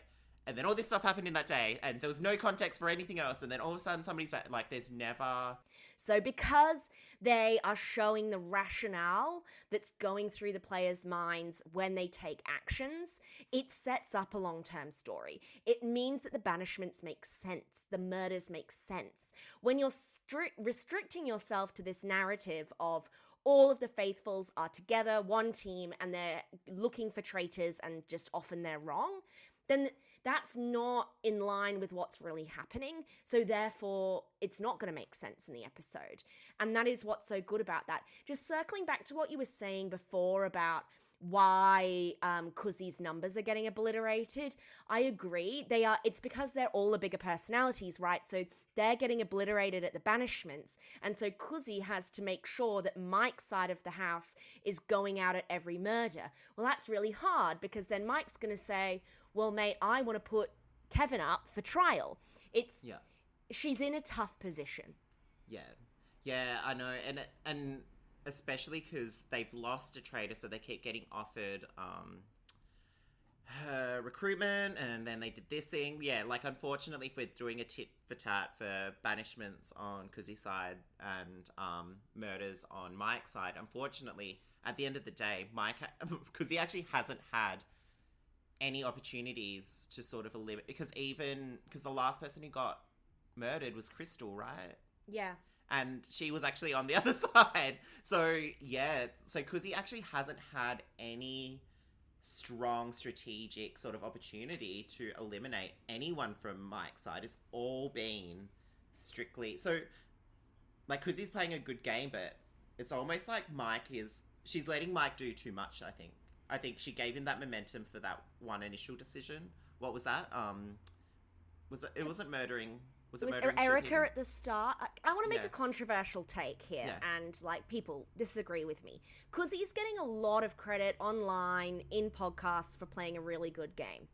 and then all this stuff happened in that day, and there was no context for anything else, and then all of a sudden somebody's back. Like, there's never. So, because they are showing the rationale that's going through the players' minds when they take actions, it sets up a long term story. It means that the banishments make sense, the murders make sense. When you're stri- restricting yourself to this narrative of, all of the faithfuls are together, one team, and they're looking for traitors, and just often they're wrong, then that's not in line with what's really happening. So, therefore, it's not going to make sense in the episode. And that is what's so good about that. Just circling back to what you were saying before about why um numbers are getting obliterated. I agree. They are it's because they're all the bigger personalities, right? So they're getting obliterated at the banishments. And so Kuzi has to make sure that Mike's side of the house is going out at every murder. Well, that's really hard because then Mike's going to say, "Well, mate, I want to put Kevin up for trial." It's Yeah. she's in a tough position. Yeah. Yeah, I know. And, and especially because they've lost a traitor, so they keep getting offered um, uh, recruitment, and then they did this thing. Yeah, like unfortunately, if we're doing a tit for tat for banishments on Kuzi's side and um, murders on Mike's side, unfortunately, at the end of the day, Mike, because he actually hasn't had any opportunities to sort of eliminate, because even, because the last person who got murdered was Crystal, right? Yeah. and she was actually on the other side. So yeah, so Kuzi actually hasn't had any strong strategic sort of opportunity to eliminate anyone from Mike's side. It's all been strictly so like Kuzi's playing a good game, but it's almost like Mike is she's letting Mike do too much, I think. I think she gave him that momentum for that one initial decision. What was that? Um was it it wasn't murdering was it, It was murdering Erica Shipping? at the start. I, I want to make Yeah. a controversial take here, Yeah. and like people disagree with me because he's getting a lot of credit online in podcasts for playing a really good game.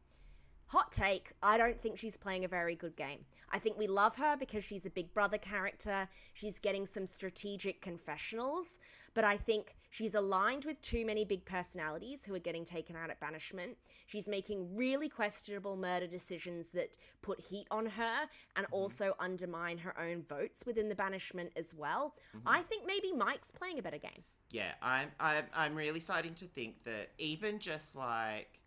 Hot take, I don't think she's playing a very good game. I think we love her because she's a big brother character. She's getting some strategic confessionals, but I think she's aligned with too many big personalities who are getting taken out at banishment. She's making really questionable murder decisions that put heat on her and also undermine her own votes within the banishment as well. I think maybe Mike's playing a better game. Yeah, I'm, I'm, I'm really starting to think that even just like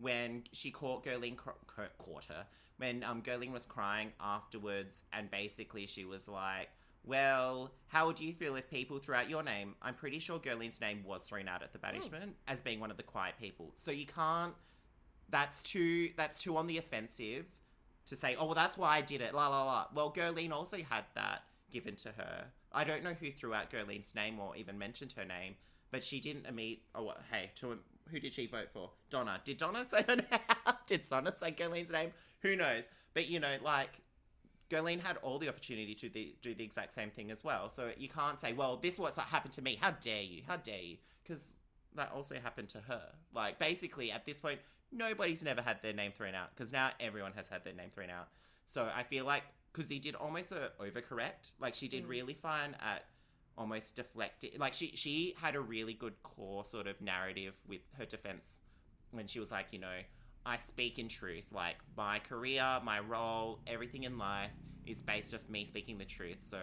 when she caught cr- caught her, when um, was crying afterwards, and basically she was like, well, how would you feel if people threw out your name? I'm pretty sure Gerline's name was thrown out at the hmm. banishment as being one of the quiet people. So you can't. That's too. That's too on the offensive to say. Oh well, that's why I did it. La la la. Well, Gerline also had that given to her. I don't know who threw out Gerline's name or even mentioned her name, but she didn't meet. Oh, what, hey, to who did she vote for? Donna. Did Donna say her name? did Donna say Gerline's name? Who knows? But you know, like Gerline had all the opportunity to the, do the exact same thing as well. So you can't say, well, this is what's happened to me. How dare you? How dare you? Because that also happened to her. Like, basically, at this point, nobody's never had their name thrown out because now everyone has had their name thrown out. So I feel like, because he did almost a overcorrect. Like, she did Mm. really fine at almost deflecting. Like, she, she had a really good core sort of narrative with her defense when she was like, you know, I speak in truth. Like my career, my role, everything in life is based off me speaking the truth. So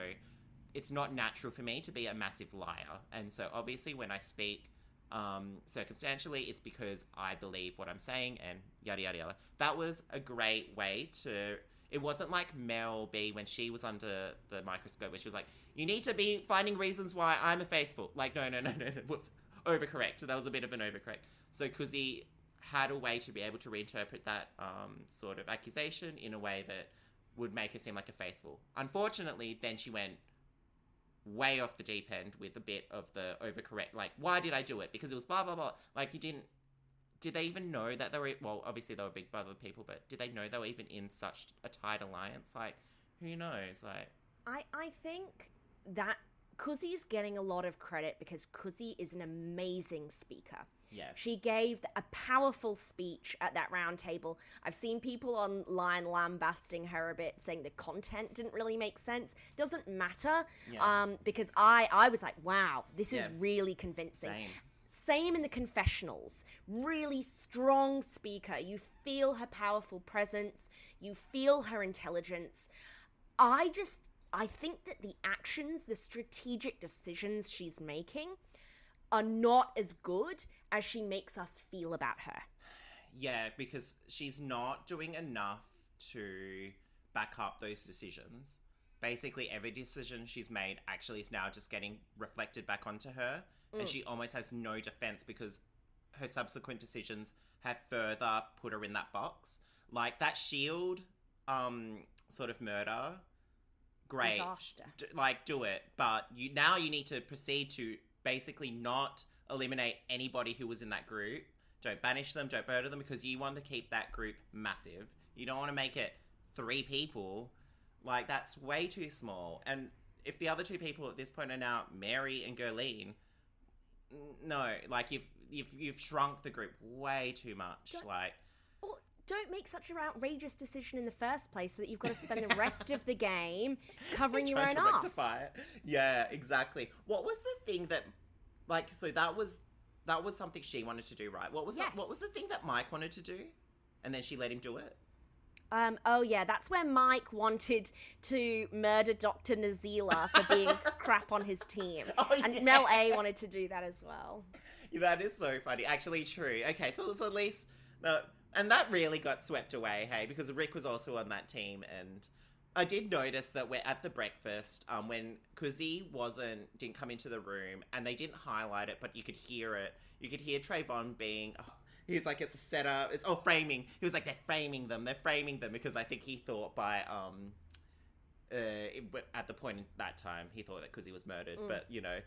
it's not natural for me to be a massive liar. And so obviously when I speak um, circumstantially, it's because I believe what I'm saying and yada yada yada. That was a great way to. It wasn't like Mel B when she was under the microscope, where she was like, "You need to be finding reasons why I'm a faithful." Like, no, no, no, no, no. Whoops, overcorrect. So that was a bit of an overcorrect. So Kuzi had a way to be able to reinterpret that um, sort of accusation in a way that would make her seem like a faithful. Unfortunately, then she went way off the deep end with a bit of the overcorrect. Like, why did I do it? Because it was blah blah blah. Like, you didn't. Did they even know that they were? Well, obviously they were big brother people, but did they know they were even in such a tight alliance? Like, who knows? Like, I I think that Kuzi's getting a lot of credit because Kuzi is an amazing speaker. Yeah, She gave a powerful speech at that round table. I've seen people online lambasting her a bit, saying the content didn't really make sense. Doesn't matter, Yeah. um, because I I was like, wow, this is really convincing. same. same in the confessionals. Really strong speaker. You feel her powerful presence, you feel her intelligence. I just I think that the actions, the strategic decisions she's making are not as good as she makes us feel about her. Yeah, because she's not doing enough to back up those decisions. Basically, every decision she's made actually is now just getting reflected back onto her, mm. and she almost has no defense because her subsequent decisions have further put her in that box. Like that shield, um, sort of murder. Great, disaster. D- like do it, but you now you need to proceed to basically not eliminate anybody who was in that group. Don't banish them, don't murder them because you want to keep that group massive. You don't want to make it three people. Like that's way too small. And if the other two people at this point are now Mary and Gerline, no, like you've you've you've shrunk the group way too much. Don't, like or don't make such an outrageous decision in the first place so that you've got to spend the rest of the game covering your own ass. Yeah, exactly. What was the thing that like so that was that was something she wanted to do, right? What was yes. that, what was the thing that Mike wanted to do? And then she let him do it? Um, oh yeah, that's where Mike wanted to murder Dr. Nazila for being crap on his team. Oh, and. Mel A wanted to do that as well. Yeah, that is so funny. Actually true. Okay, so, so at least uh, and that really got swept away, hey, because Rick was also on that team and I did notice that we're at the breakfast um, when Kuzi wasn't didn't come into the room and they didn't highlight it, but you could hear it. You could hear Trayvon being he's like, it's a setup. It's oh framing. He was like, they're framing them. They're framing them because I think he thought by um, uh, at the point in that time he thought that he was murdered, mm. but you know.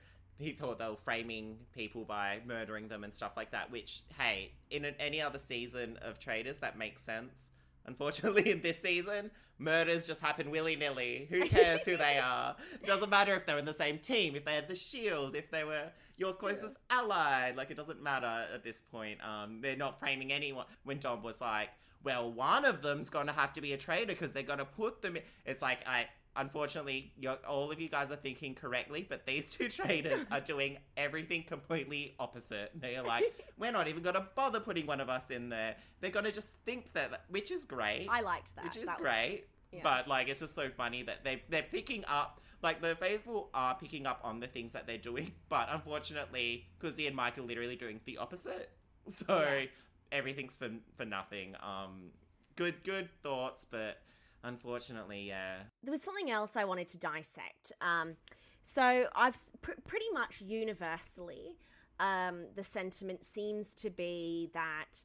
He thought they were framing people by murdering them and stuff like that. Which, hey, in an, any other season of Traitors, that makes sense. Unfortunately, in this season, murders just happen willy nilly. Who cares who they are? It doesn't matter if they're in the same team, if they had the shield, if they were your closest yeah. ally. Like, it doesn't matter at this point. Um, they're not framing anyone. When Dom was like, well, one of them's going to have to be a traitor because they're going to put them in. It's like, I, unfortunately, all of you guys are thinking correctly, but these two traitors are doing everything completely opposite. They are like, we're not even going to bother putting one of us in there. They're going to just think that, which is great. I liked that. Which is that great. Yeah. But like, it's just so funny that they they're picking up. Like the faithful are picking up on the things that they're doing, but unfortunately, Kuzi and Mike are literally doing the opposite. So yeah. everything's for for nothing. Um, good good thoughts, but unfortunately, yeah. There was something else I wanted to dissect. Um, so I've pr- pretty much universally, um, the sentiment seems to be that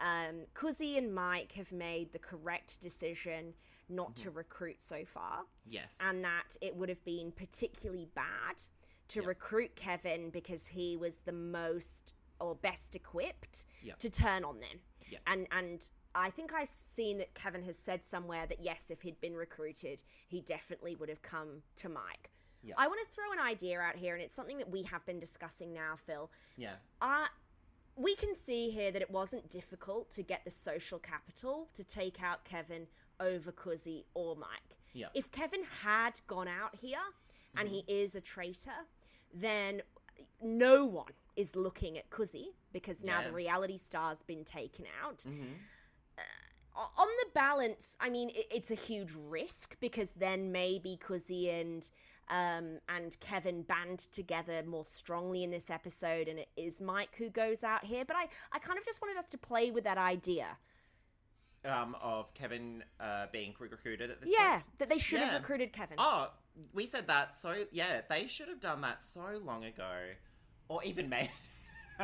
um, Kuzi and Mike have made the correct decision not mm-hmm. to recruit so far. Yes. And that it would have been particularly bad to yep. recruit Kevin because he was the most or best equipped yep. to turn on them. Yep. And and I think I've seen that Kevin has said somewhere that yes, if he'd been recruited, he definitely would have come to Mike. Yeah. I want to throw an idea out here, and it's something that we have been discussing now, Phil. Yeah. Uh, we can see here that it wasn't difficult to get the social capital to take out Kevin over Kuzi or Mike. Yeah. If Kevin had gone out here and mm-hmm. he is a traitor, then no one is looking at Kuzi because now yeah. the reality star's been taken out. Mm-hmm balance, I mean, it, it's a huge risk because then maybe Kuzi and um, and Kevin band together more strongly in this episode, and it is Mike who goes out here. But I, I kind of just wanted us to play with that idea. Um, of Kevin uh, being recruited at this yeah, point. that they should yeah. have recruited Kevin. Oh, we said that. So yeah, they should have done that so long ago, or even made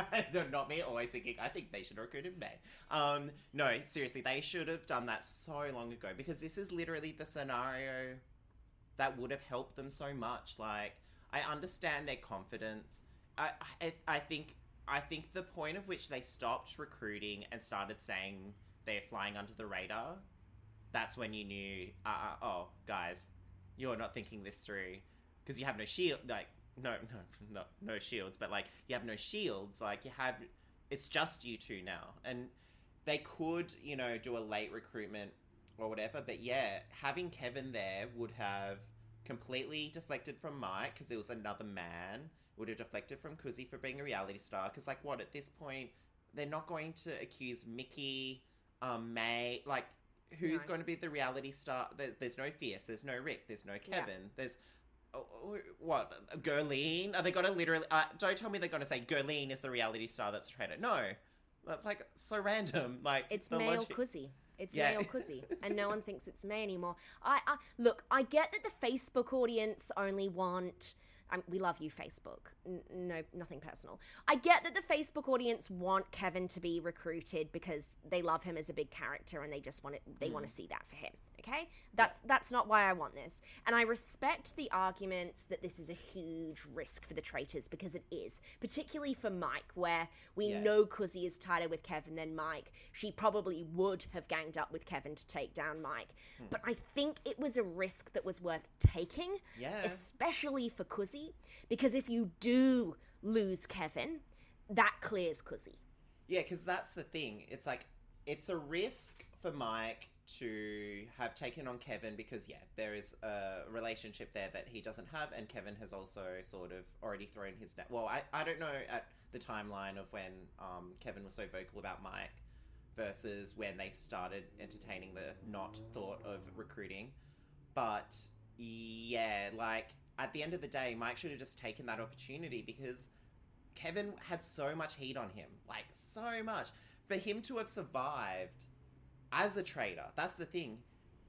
no, not me. Always thinking, I think they should recruit in May. Um, no, seriously, they should have done that so long ago because this is literally the scenario that would have helped them so much. Like, I understand their confidence. I, I, I think, I think the point of which they stopped recruiting and started saying they're flying under the radar, that's when you knew, uh, uh oh, guys, you're not thinking this through because you have no shield. Like, no, no, no, no shields, but like you have no shields. Like you have, it's just you two now, and they could, you know, do a late recruitment or whatever. But yeah, having Kevin there would have completely deflected from Mike because it was another man. would have deflected from Kuzi for being a reality star. Because, like, what at this point, they're not going to accuse Mickey, um, May, like, who's No. going to be the reality star? There, there's no Fierce, there's no Rick, there's no Yeah. Kevin, there's. What Gerline? Are they to literally? Uh, don't tell me they're to say Gerline is the reality star that's a traitor. No, that's like so random. Like It's the May or logic- Cuzzy. It's Yeah. May or Cuzzy. and no one thinks it's May anymore. I, I Look, I get that the Facebook audience only want. Um, we love you, Facebook. N- no, nothing personal. I get that the Facebook audience want Kevin to be recruited because they love him as a big character and they just want it. They want to see that for him. Okay, that's that's not why I want this. And I respect the arguments that this is a huge risk for the traitors because it is, particularly for Mike, where we Yeah. know Cuzzy is tighter with Kevin than Mike. She probably would have ganged up with Kevin to take down Mike. Hmm. But I think it was a risk that was worth taking, Yeah. especially for Cuzzy, because if you do lose Kevin, that clears Cuzzy. Yeah, because that's the thing. It's like it's a risk for Mike to have taken on Kevin because yeah, there is a relationship there that he doesn't have, and Kevin has also sort of already thrown his net. Well, I I don't know at the timeline of when um Kevin was so vocal about Mike versus when they started entertaining the not thought of recruiting, but yeah, like at the end of the day, Mike should have just taken that opportunity because Kevin had so much heat on him, like so much. For him to have survived as a traitor. that's the thing.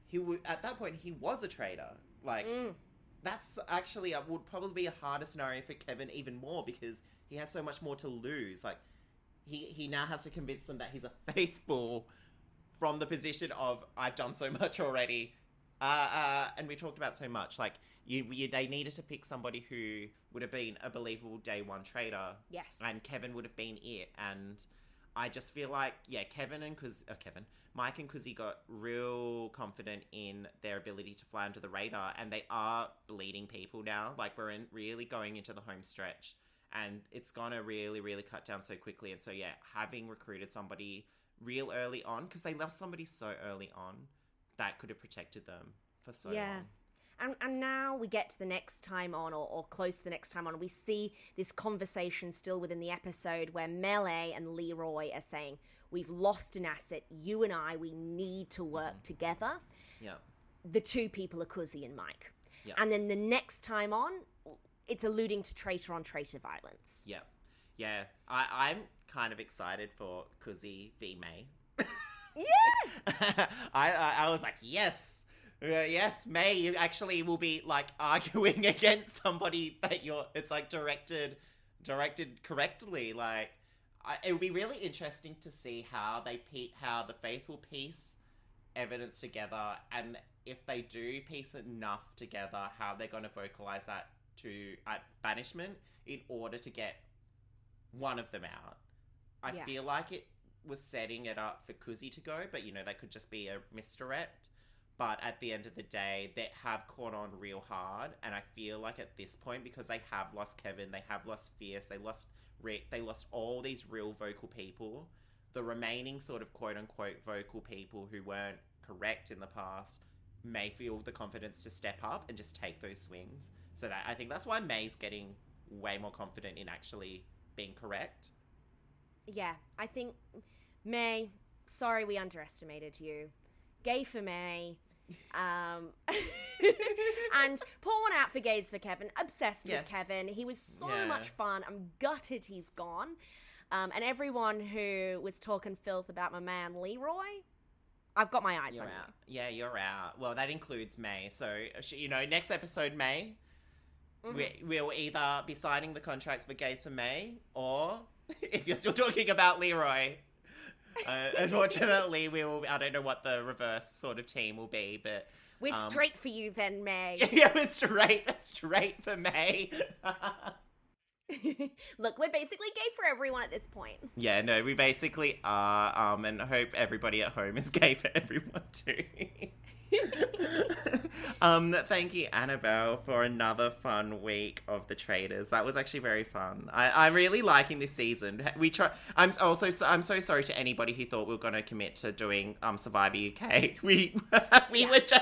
He would at that point he was a traitor. Like Mm. that's actually uh, would probably be a harder scenario for Kevin even more because he has so much more to lose. Like he he now has to convince them that he's a faithful from the position of I've done so much already. Uh, uh, and we talked about so much. Like you, you, they needed to pick somebody who would have been a believable day one trader, Yes. and Kevin would have been it. And I just feel like, yeah, Kevin and Kuz, uh, Kevin, Mike and Kuzi got real confident in their ability to fly under the radar, and they are bleeding people now. Like we're in really going into the home stretch, and it's gonna really, really cut down so quickly. And so, yeah, having recruited somebody real early on, because they lost somebody so early on, that could have protected them for so Yeah. long. And, and now we get to the next time on, or, or close to the next time on, we see this conversation still within the episode where Mel A and Leroy are saying, We've lost an asset. You and I, we need to work mm-hmm. together. Yeah. The two people are Cuzzy and Mike. Yeah. And then the next time on, it's alluding to traitor on traitor violence. Yeah, yeah. I, I'm kind of excited for Kuzi v May. Yes! I, I I was like, yes, uh, yes, May. You actually will be like arguing against somebody that you're. It's like directed, directed correctly. Like, I, it would be really interesting to see how they pe- how the faithful piece evidence together, and if they do piece enough together, how they're going to vocalize that to at banishment in order to get one of them out. I Yeah. feel like it was setting it up for Kuzi to go, but you know, they could just be a misdirect. But at the end of the day, they have caught on real hard, and I feel like at this point, because they have lost Kevin, they have lost Fierce, they lost Rick, they lost all these real vocal people. The remaining sort of quote unquote vocal people who weren't correct in the past may feel the confidence to step up and just take those swings. So that I think that's why May's getting way more confident in actually being correct. Yeah, I think May. Sorry, we underestimated you. Gay for May. Um, and pour one out for gays for Kevin. Obsessed Yes. with Kevin. He was so Yeah. much fun. I'm gutted he's gone. Um, and everyone who was talking filth about my man Leroy, I've got my eyes You're on out. Yeah, you're out. Well, that includes May. So, you know, next episode, May, you. Mhm. we, we'll either be signing the contracts for gays for May, or if you're still talking about Leroy, uh, unfortunately, we will. I don't know what the reverse sort of team will be, but We're um, straight for you then, May. yeah, it's straight, straight for May. Look, we're basically gay for everyone at this point. yeah, no, we basically are, um, and hope everybody at home is gay for everyone too. Um, thank you, Annabel, for another fun week of the traders. That was actually very fun. I, I'm really liking this season. We try. I'm also. so- I'm so sorry to anybody who thought we were going to commit to doing um Survivor UK. We we Yeah. were. ju-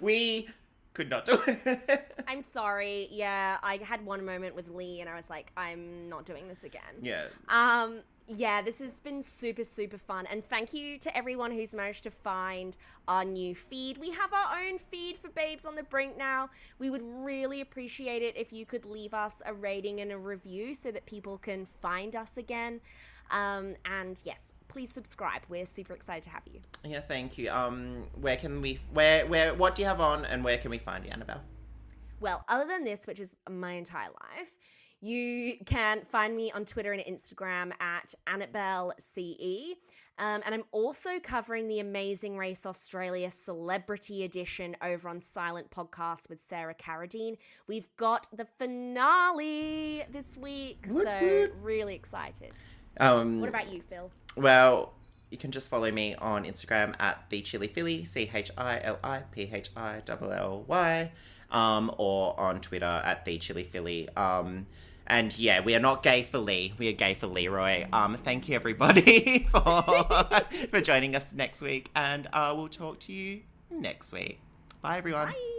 we could not do it. I'm sorry. Yeah, I had one moment with Lee and I was like, I'm not doing this again. yeah. Um, yeah, this has been super, super fun. And thank you to everyone who's managed to find our new feed. We have our own feed for Babes on the Brink now. We would really appreciate it if you could leave us a rating and a review so that people can find us again. Um, and yes, please subscribe. We're super excited to have you. Yeah, thank you. Um, where can we? Where? Where? What do you have on, and where can we find you, Annabel? Well, other than this, which is my entire life, you can find me on Twitter and Instagram at AnnabelleCE. Um, and I'm also covering the Amazing Race Australia Celebrity Edition over on Silent Podcast with Sarah Carradine. We've got the finale this week, so really excited. Um, What about you, Phil? Well, you can just follow me on Instagram at the Chili Philly, C H I L I P H I L L Y, um, or on Twitter at the Chili Philly. Um, and yeah, we are not gay for Lee. We are gay for Leroy. Um, thank you everybody for for joining us next week, and uh, we'll talk to you next week. Bye everyone. Bye.